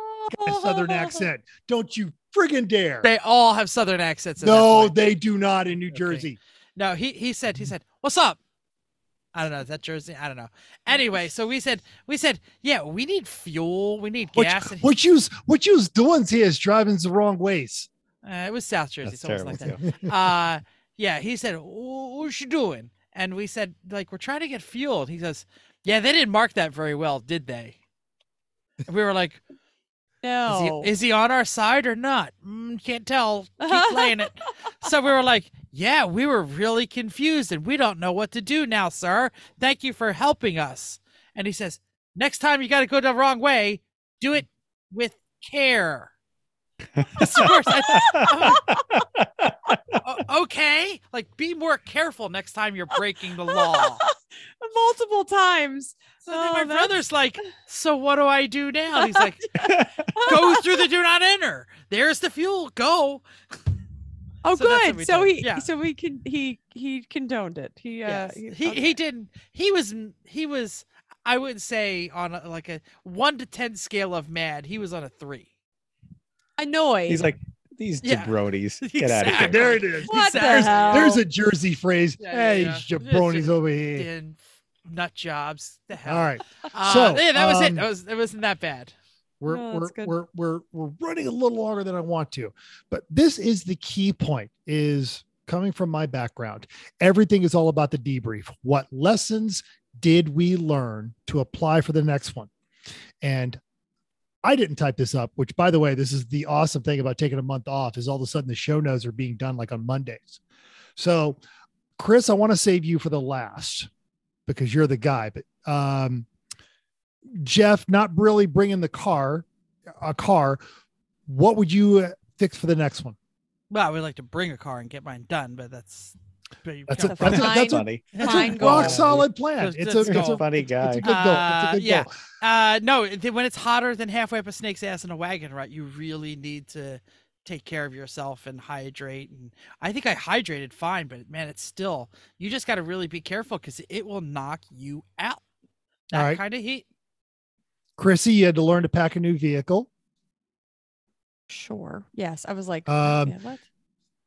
a southern accent. Don't you friggin' dare. They all have southern accents. No, they do not in New Jersey. no. He he said he said, "What's up?" I don't know. Is that Jersey? I don't know. Anyway, so we said we said, yeah, we need fuel, we need What, gas. and he- what you's what you's doing here is driving the wrong ways. uh, it was South Jersey, That's so terrible like too. that. uh, yeah, he said, "Wh- "What you doing?" And we said, "Like we're trying to get fuel." And he says, "Yeah, they didn't mark that very well, did they?" And we were like, no. Is he, is he on our side or not? Mm, can't tell. Keep playing it. So we were like, yeah, we were really confused and we don't know what to do now, sir. Thank you for helping us. And he says, next time you got to go the wrong way, do it with care. Okay, like be more careful next time you're breaking the law. Multiple times. So then Oh, my that's- brother's like, so what do I do now? He's like, go through the do not enter. There's the fuel. Go. Oh, So good. So did. he, Yeah. so he can, he, he condoned it. He, uh, he, he okay. he didn't. He was he was. I wouldn't say on a, like a one to ten scale of mad. He was on a three. Annoyed. He's like these Yeah. jabronis. Get out of here. There it is. what the There's- hell? There's a Jersey phrase. Yeah, hey, yeah, yeah. jabronis over here. Then nut jobs. The hell. All right. Uh, So, yeah, that was it. um, That was it. Wasn't that bad. We're No, we're, we're we're we're running a little longer than I want to, but this is the key point. Is coming from my background. Everything is all about the debrief. What lessons did we learn to apply for the next one? And I didn't type this up. Which, by the way, this is the awesome thing about taking a month off. Is all of a sudden the show notes are being done like on Mondays. So, Chris, I want to save you for the last because you're the guy. But um, Jeff not really bringing the car, a car. What would you fix for the next one? Well, I would like to bring a car and get mine done, but that's. But you That's a, can't- that's a, that's a, funny. that's Fine a goal. rock solid plan. Let's- It's a, it's a, funny it's guy. a good goal. It's a Uh, good yeah. goal. Uh, no, when it's hotter than halfway up a snake's ass in a wagon, right? You really need to take care of yourself and hydrate. And I think I hydrated fine, but man, it's still you just got to really be careful because it will knock you out. That All right. kind of heat. Chrissy, you had to learn to pack a new vehicle. Sure. Yes. I was like, Um, yeah, what?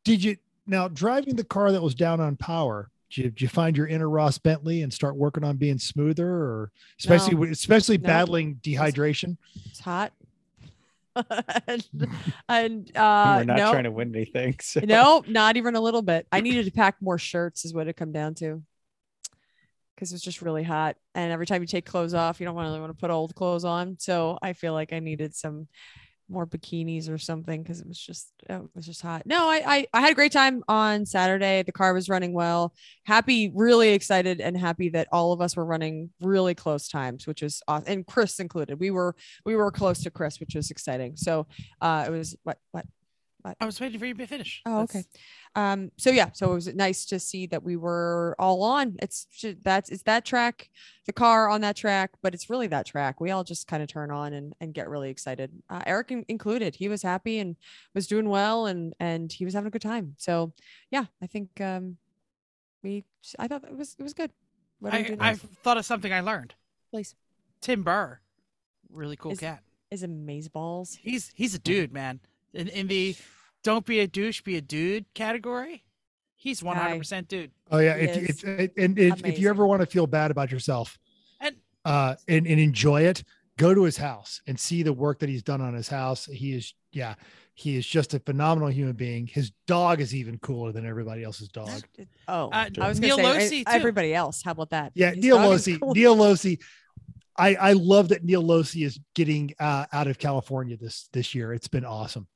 Did you now driving the car that was down on power? Did you, did you find your inner Ross Bentley and start working on being smoother, or especially No. especially No. battling dehydration? It's hot. and and uh, We're not no, trying to win anything. So. no, not even a little bit. I needed to pack more shirts, is what it come down to. Because it's just really hot, and every time you take clothes off, you don't really want to put old clothes on. So I feel like I needed some more bikinis or something because it was just oh, it was just hot. No, I, I I had a great time on Saturday. The car was running well. Happy, really excited, and happy that all of us were running really close times, which was awesome. And Chris included. We were we were close to Chris, which was exciting. So uh, it was what what I was waiting for you to finish. Oh, That's- okay. Um, so yeah, so it was nice to see that we were all on. It's that's it's that track, the car on that track, but it's really that track. We all just kind of turn on and and get really excited. Uh, Eric in- included. He was happy and was doing well, and and he was having a good time. So yeah, I think um, we. I thought it was it was good. What I, doing I thought of something I learned. Please. Tim Burr, really cool Is- cat. Is amaze balls. He's he's a dude, man. In in the don't be a douche, be a dude category, he's one hundred percent dude. Oh yeah, if, if, if and if, if you ever want to feel bad about yourself, And uh, and and enjoy it, go to his house and see the work that he's done on his house. He is, yeah, he is just a phenomenal human being. His dog is even cooler than everybody else's dog. Oh, Uh, I was Neil gonna say Losi, too. everybody else. How about that? Yeah, His Neil dog is Losi. cool. Neil Losi. I I love that Neil Losi is getting uh, out of California this this year. It's been awesome.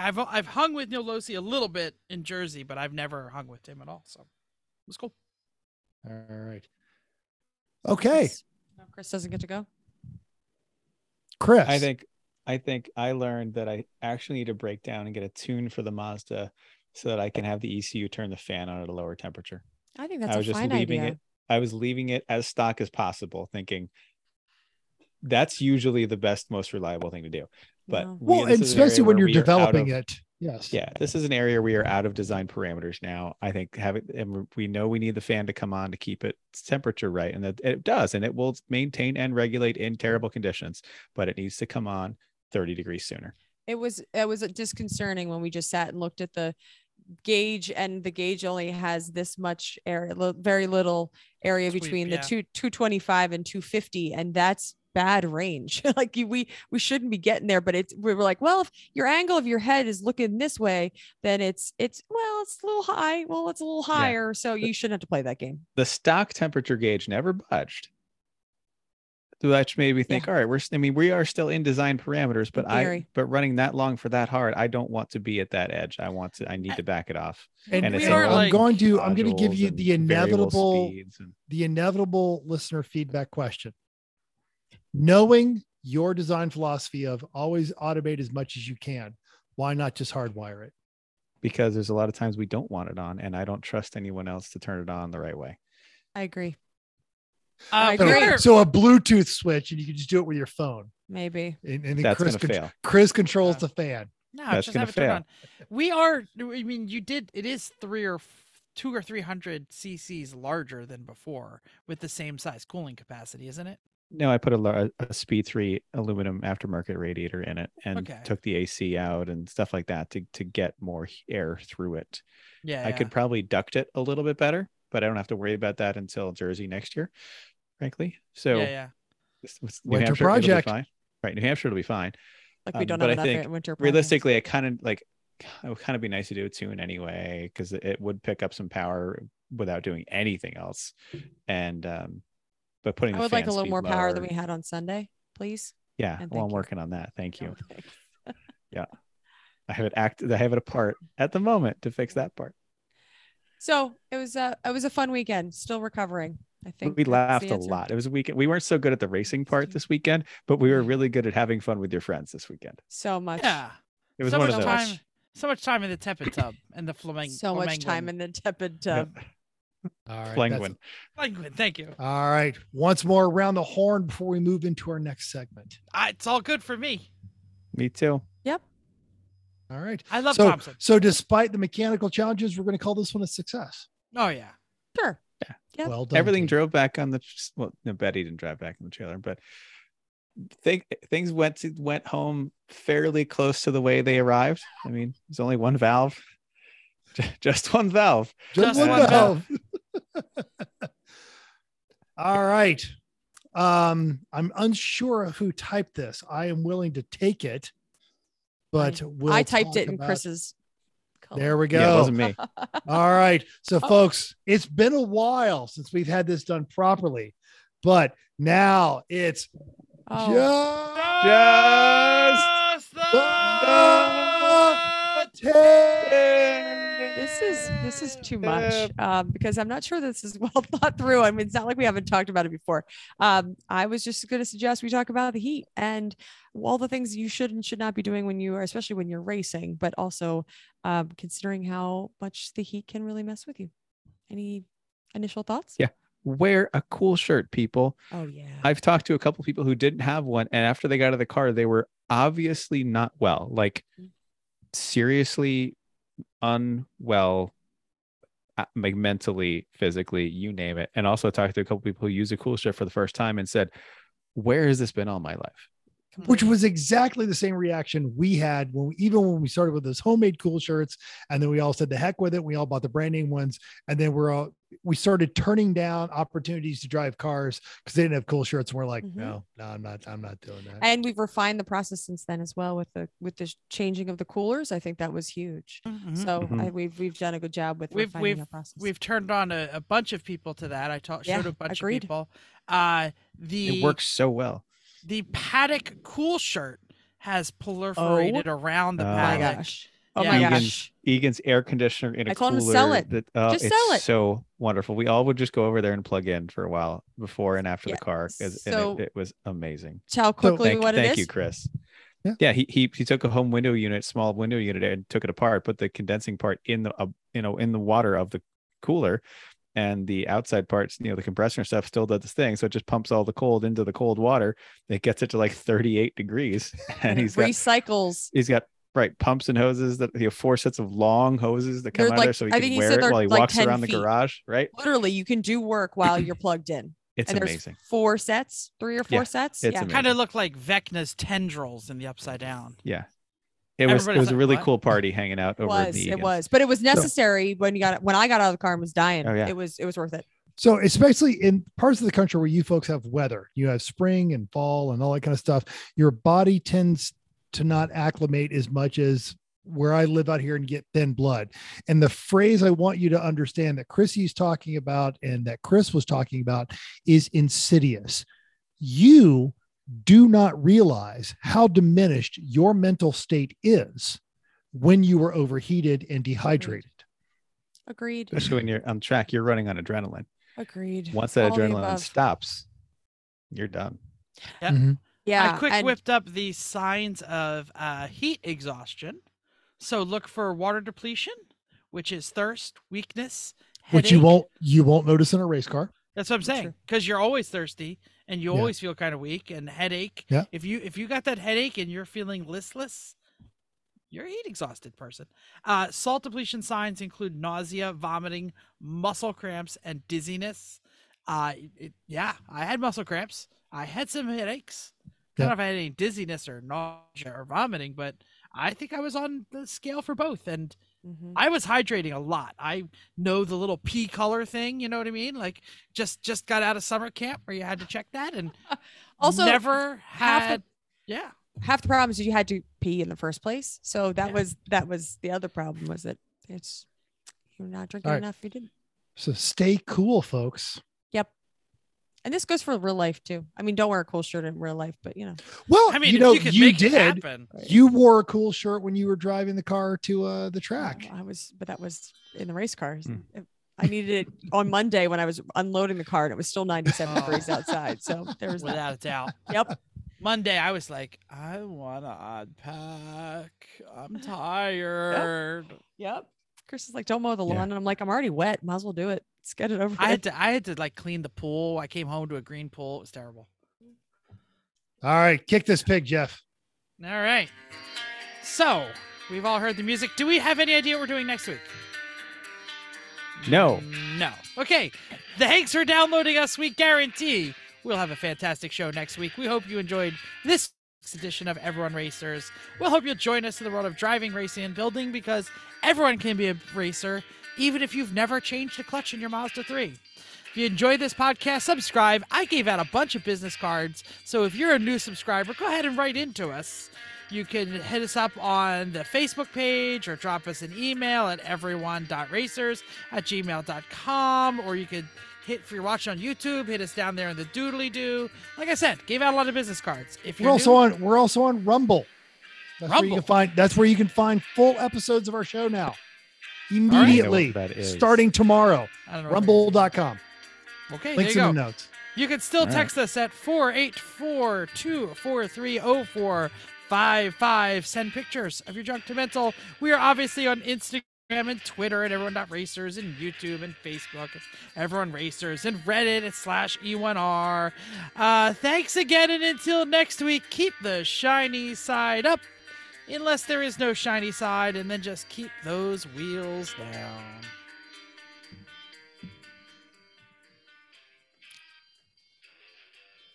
I've I've hung with Neil Losi a little bit in Jersey, but I've never hung with him at all. So it was cool. All right. Okay, Chris- no, Chris doesn't get to go. Chris. I think I think I learned that I actually need to break down and get a tune for the Mazda so that I can have the ECU turn the fan on at a lower temperature. I think that's I was a just fine leaving idea. it. I was leaving it as stock as possible, thinking that's usually the best, most reliable thing to do. But Wow. we- well, and is an area especially when you're we are out developing of- it. Yes. Yeah, this is an area we are out of design parameters now. I think having and we know we need the fan to come on to keep its temperature right, and that it does, and it will maintain and regulate in terrible conditions, but it needs to come on 30 degrees sooner. It was it was disconcerting when we just sat and looked at the gauge, and the gauge only has this much area, very little area between yeah. the two two twenty five and two fifty, and that's bad range. like we we shouldn't be getting there, but it's we were like, well, if your angle of your head is looking this way, then it's it's well, it's a little high. Well, it's a little higher, so you shouldn't have to play that game. The stock temperature gauge never budged. So that made me think, all right, we're I mean, we are still in design parameters, but I but running that long for that hard, I don't want to be at that edge. I want to I need to back it off. And, And it's and in, I'm like, going to I'm going to give you the inevitable and- the inevitable listener feedback question. Knowing your design philosophy of always automate as much as you can, why not just hardwire it? because there's a lot of times we don't want it on and I don't trust anyone else to turn it on the right way. I agree. Uh, I So, agree. so a Bluetooth switch, and you can just do it with your phone. Maybe. And, and then That's Chris, going to contr- fail. Chris controls Yeah. the fan. No, That's just gonna have it turned fail. on. We are. I mean, you did. It is three or two or three hundred cc's larger than before with the same size cooling capacity, isn't it? No, I put a, a Speed 3 aluminum aftermarket radiator in it and Okay. took the AC out and stuff like that to, to get more air through it. Yeah. I yeah. could probably duct it a little bit better, but I don't have to worry about that until Jersey next year, frankly. So yeah, yeah. this- this- New Winter Hampshire, project. fine. Right. New Hampshire will be fine. Like we Um, don't but have I think winter. projects. Realistically, I kind of like it would kind of be nice to do a tune anyway, because it, it would pick up some power without doing anything else. And um but putting I the would like a little speed more power than we had on Sunday, please. Yeah, and well, I'm you. working on that. Thank you. Oh, thanks. I have it act. I have it apart at the moment to fix that part. So it was a it was a fun weekend. Still recovering. I think we laughed a lot. It was a weekend. We weren't so good at the racing part this weekend, but we were really good at having fun with your friends this weekend. So much. Yeah. It was so one much of those. time. So much time in the tepid tub and the flamingo. So much time in the tepid tub. All right. Penguin. Penguin. Thank you. All right. Once more around the horn before we move into our next segment. I, it's all good for me. Me too. Yep. All right. I love so, Thompson. so despite the mechanical challenges, we're going to call this one a success. Oh yeah. Sure. Yep. Well done. Everything team. drove back on the well, no, Betty didn't drive back in the trailer, but think things went to, went home fairly close to the way they arrived. I mean, there's only one valve, just one valve. Just Just one one valve. All right. Um, I'm unsure of who typed this. I am willing to take it, but we'll I typed it in about- Chris's. Color. There we go. Yeah, it wasn't me. All right. So, Oh. folks, it's been a while since we've had this done properly, but now it's Oh. just Just the This is this is too much um, because I'm not sure this is well thought through. I mean, it's not like we haven't talked about it before. Um, I was just going to suggest we talk about the heat and all the things you should and should not be doing when you are, especially when you're racing, but also um, considering how much the heat can really mess with you. Any initial thoughts? Yeah. Wear a cool shirt, people. Oh yeah. I've talked to a couple people who didn't have one, and after they got out of the car, they were obviously not well, like seriously unwell, uh, like mentally, physically, you name it. And also talked to a couple people who used a cool shirt for the first time and said, "Where has this been all my life?" Which was exactly the same reaction we had when we, even when we started with those homemade cool shirts and then we all said the heck with it we all bought the brand name ones and then we're all we started turning down opportunities to drive cars because they didn't have cool shirts and we're like Mhm. no no i'm not i'm not doing that and we've refined the process since then as well with the with the changing of the coolers. I think that was huge. Mhm. So Mhm. I, we've we've done a good job with We've- refining we've- process. We've turned on a, a bunch of people to that. I taught Yeah, showed a bunch agreed. of people. Uh the It works so well. The paddock cool shirt has proliferated around the Oh Oh my paddock. gosh. Oh Yeah. my Egan's- gosh. Egan's air conditioner in a I told him cooler. to sell it. That, oh, Just it's sell it. so wonderful. We all would just go over there and plug in for a while before and after Yeah, the car, 'cause- so- and it, it was amazing. Tell quickly thank what thank it you, is. Chris. Yeah. he, he he took a home window unit, small window unit, and took it apart, put the condensing part in the uh, you know in the water of the cooler, and the outside parts, you know, the compressor and stuff still does this thing, so it just pumps all the cold into the cold water. It gets it to like 38 degrees, and, And it he's got recycles. he's got right pumps and hoses that you have four sets of long hoses that come They're out of like- there so he I can think he wear it while he like walks 10 around the garage. Right, Literally, you can do work while you're plugged in. it's and there's amazing. four sets, three or four Yeah, sets. it's yeah. amazing. Kind of looked like Vecna's tendrils in the upside down. Yeah, it was it was a really "What?" cool party hanging out over in was. the It Egan's. was. But it was necessary when you got when I got out of the car and was dying. Oh, yeah. It was it was worth it. So, especially in parts of the country where you folks have weather, you have spring and fall and all that kind of stuff, your body tends to not acclimate as much as where I live out here and get thin blood. And the phrase I want you to understand that Chrissy's talking about and that Chris was talking about is insidious. You do not realize how diminished your mental state is when you are overheated and dehydrated. Agreed. Especially when you're on track, you're running on adrenaline. Agreed. Once that All adrenaline stops, you're done. Yep. Mhm. Yeah. I quick and- whipped up the signs of uh, heat exhaustion. So look for water depletion, which is thirst, weakness, Which you won't you won't notice in a race car. That's what I'm saying. Because you're always thirsty and you Yeah. always feel kind of weak and headache. Yeah. If you if you got that headache and you're feeling listless, you're a heat exhausted person. Uh, salt depletion signs include nausea, vomiting, muscle cramps, and dizziness. Uh, it- yeah, I had muscle cramps. I had some headaches. I don't know if I had any dizziness or nausea or vomiting, but I think I was on the scale for both. And Mhm. I was hydrating a lot. I know the little pea color thing, you know what I mean? Like just just got out of summer camp where you had to check that and Also, never half the- had yeah. half the problem is you had to pee in the first place. So that Yeah. was that was the other problem was that it's you're not drinking All right. enough. You didn't. So stay cool, folks. Yep. And this goes for real life too. I mean, don't wear a cool shirt in real life, but you know. Well, I mean, you know, you you did. You wore a cool shirt when you were driving the car to uh, the track. I was, but that was in the race cars. Hmm. It- I needed it on Monday when I was unloading the car and it was still 97 Oh. degrees outside. So there was that. Without a doubt. Yep. Monday I was like, I wanna unpack. I'm tired. Yep. Chris is like, don't mow the lawn. Yeah. And I'm like, I'm already wet. Might as well do it. Let's get it over I had to I had to like clean the pool. I came home to a green pool. It was terrible. All right, kick this pig, Jeff. All right. So we've all heard the music. Do we have any idea what we're doing next week? No. No. Okay. Thanks for downloading us. We guarantee we'll have a fantastic show next week. We hope you enjoyed this edition of Everyone Racers. We'll hope you'll join us in the world of driving, racing, and building because everyone can be a racer, even if you've never changed a clutch in your Mazda 3. If you enjoyed this podcast, subscribe. I gave out a bunch of business cards, so if you're a new subscriber, go ahead and write into us. You can hit us up on the Facebook page or drop us an email at everyone.racers at gmail.com, or you could hit if you're watching on YouTube, hit us down there in the doodly doo. Like I said, gave out a lot of business cards. If you're We're also new- on we're also on Rumble. That's where you can find that's where you can find full episodes of our show now. I don't know what Immediately that is. starting tomorrow. I don't know what that is. Rumble.com. Okay, Links there you in go. the notes. You can still All right. text us at 484 243 0455. Send pictures of your junk to mental. We are obviously on Instagram and Twitter at everyone.racers and YouTube and Facebook. It's everyone racers and Reddit at slash E1R. Uh, thanks again, and until next week, keep the shiny side up. Unless there is no shiny side, and then just keep those wheels down.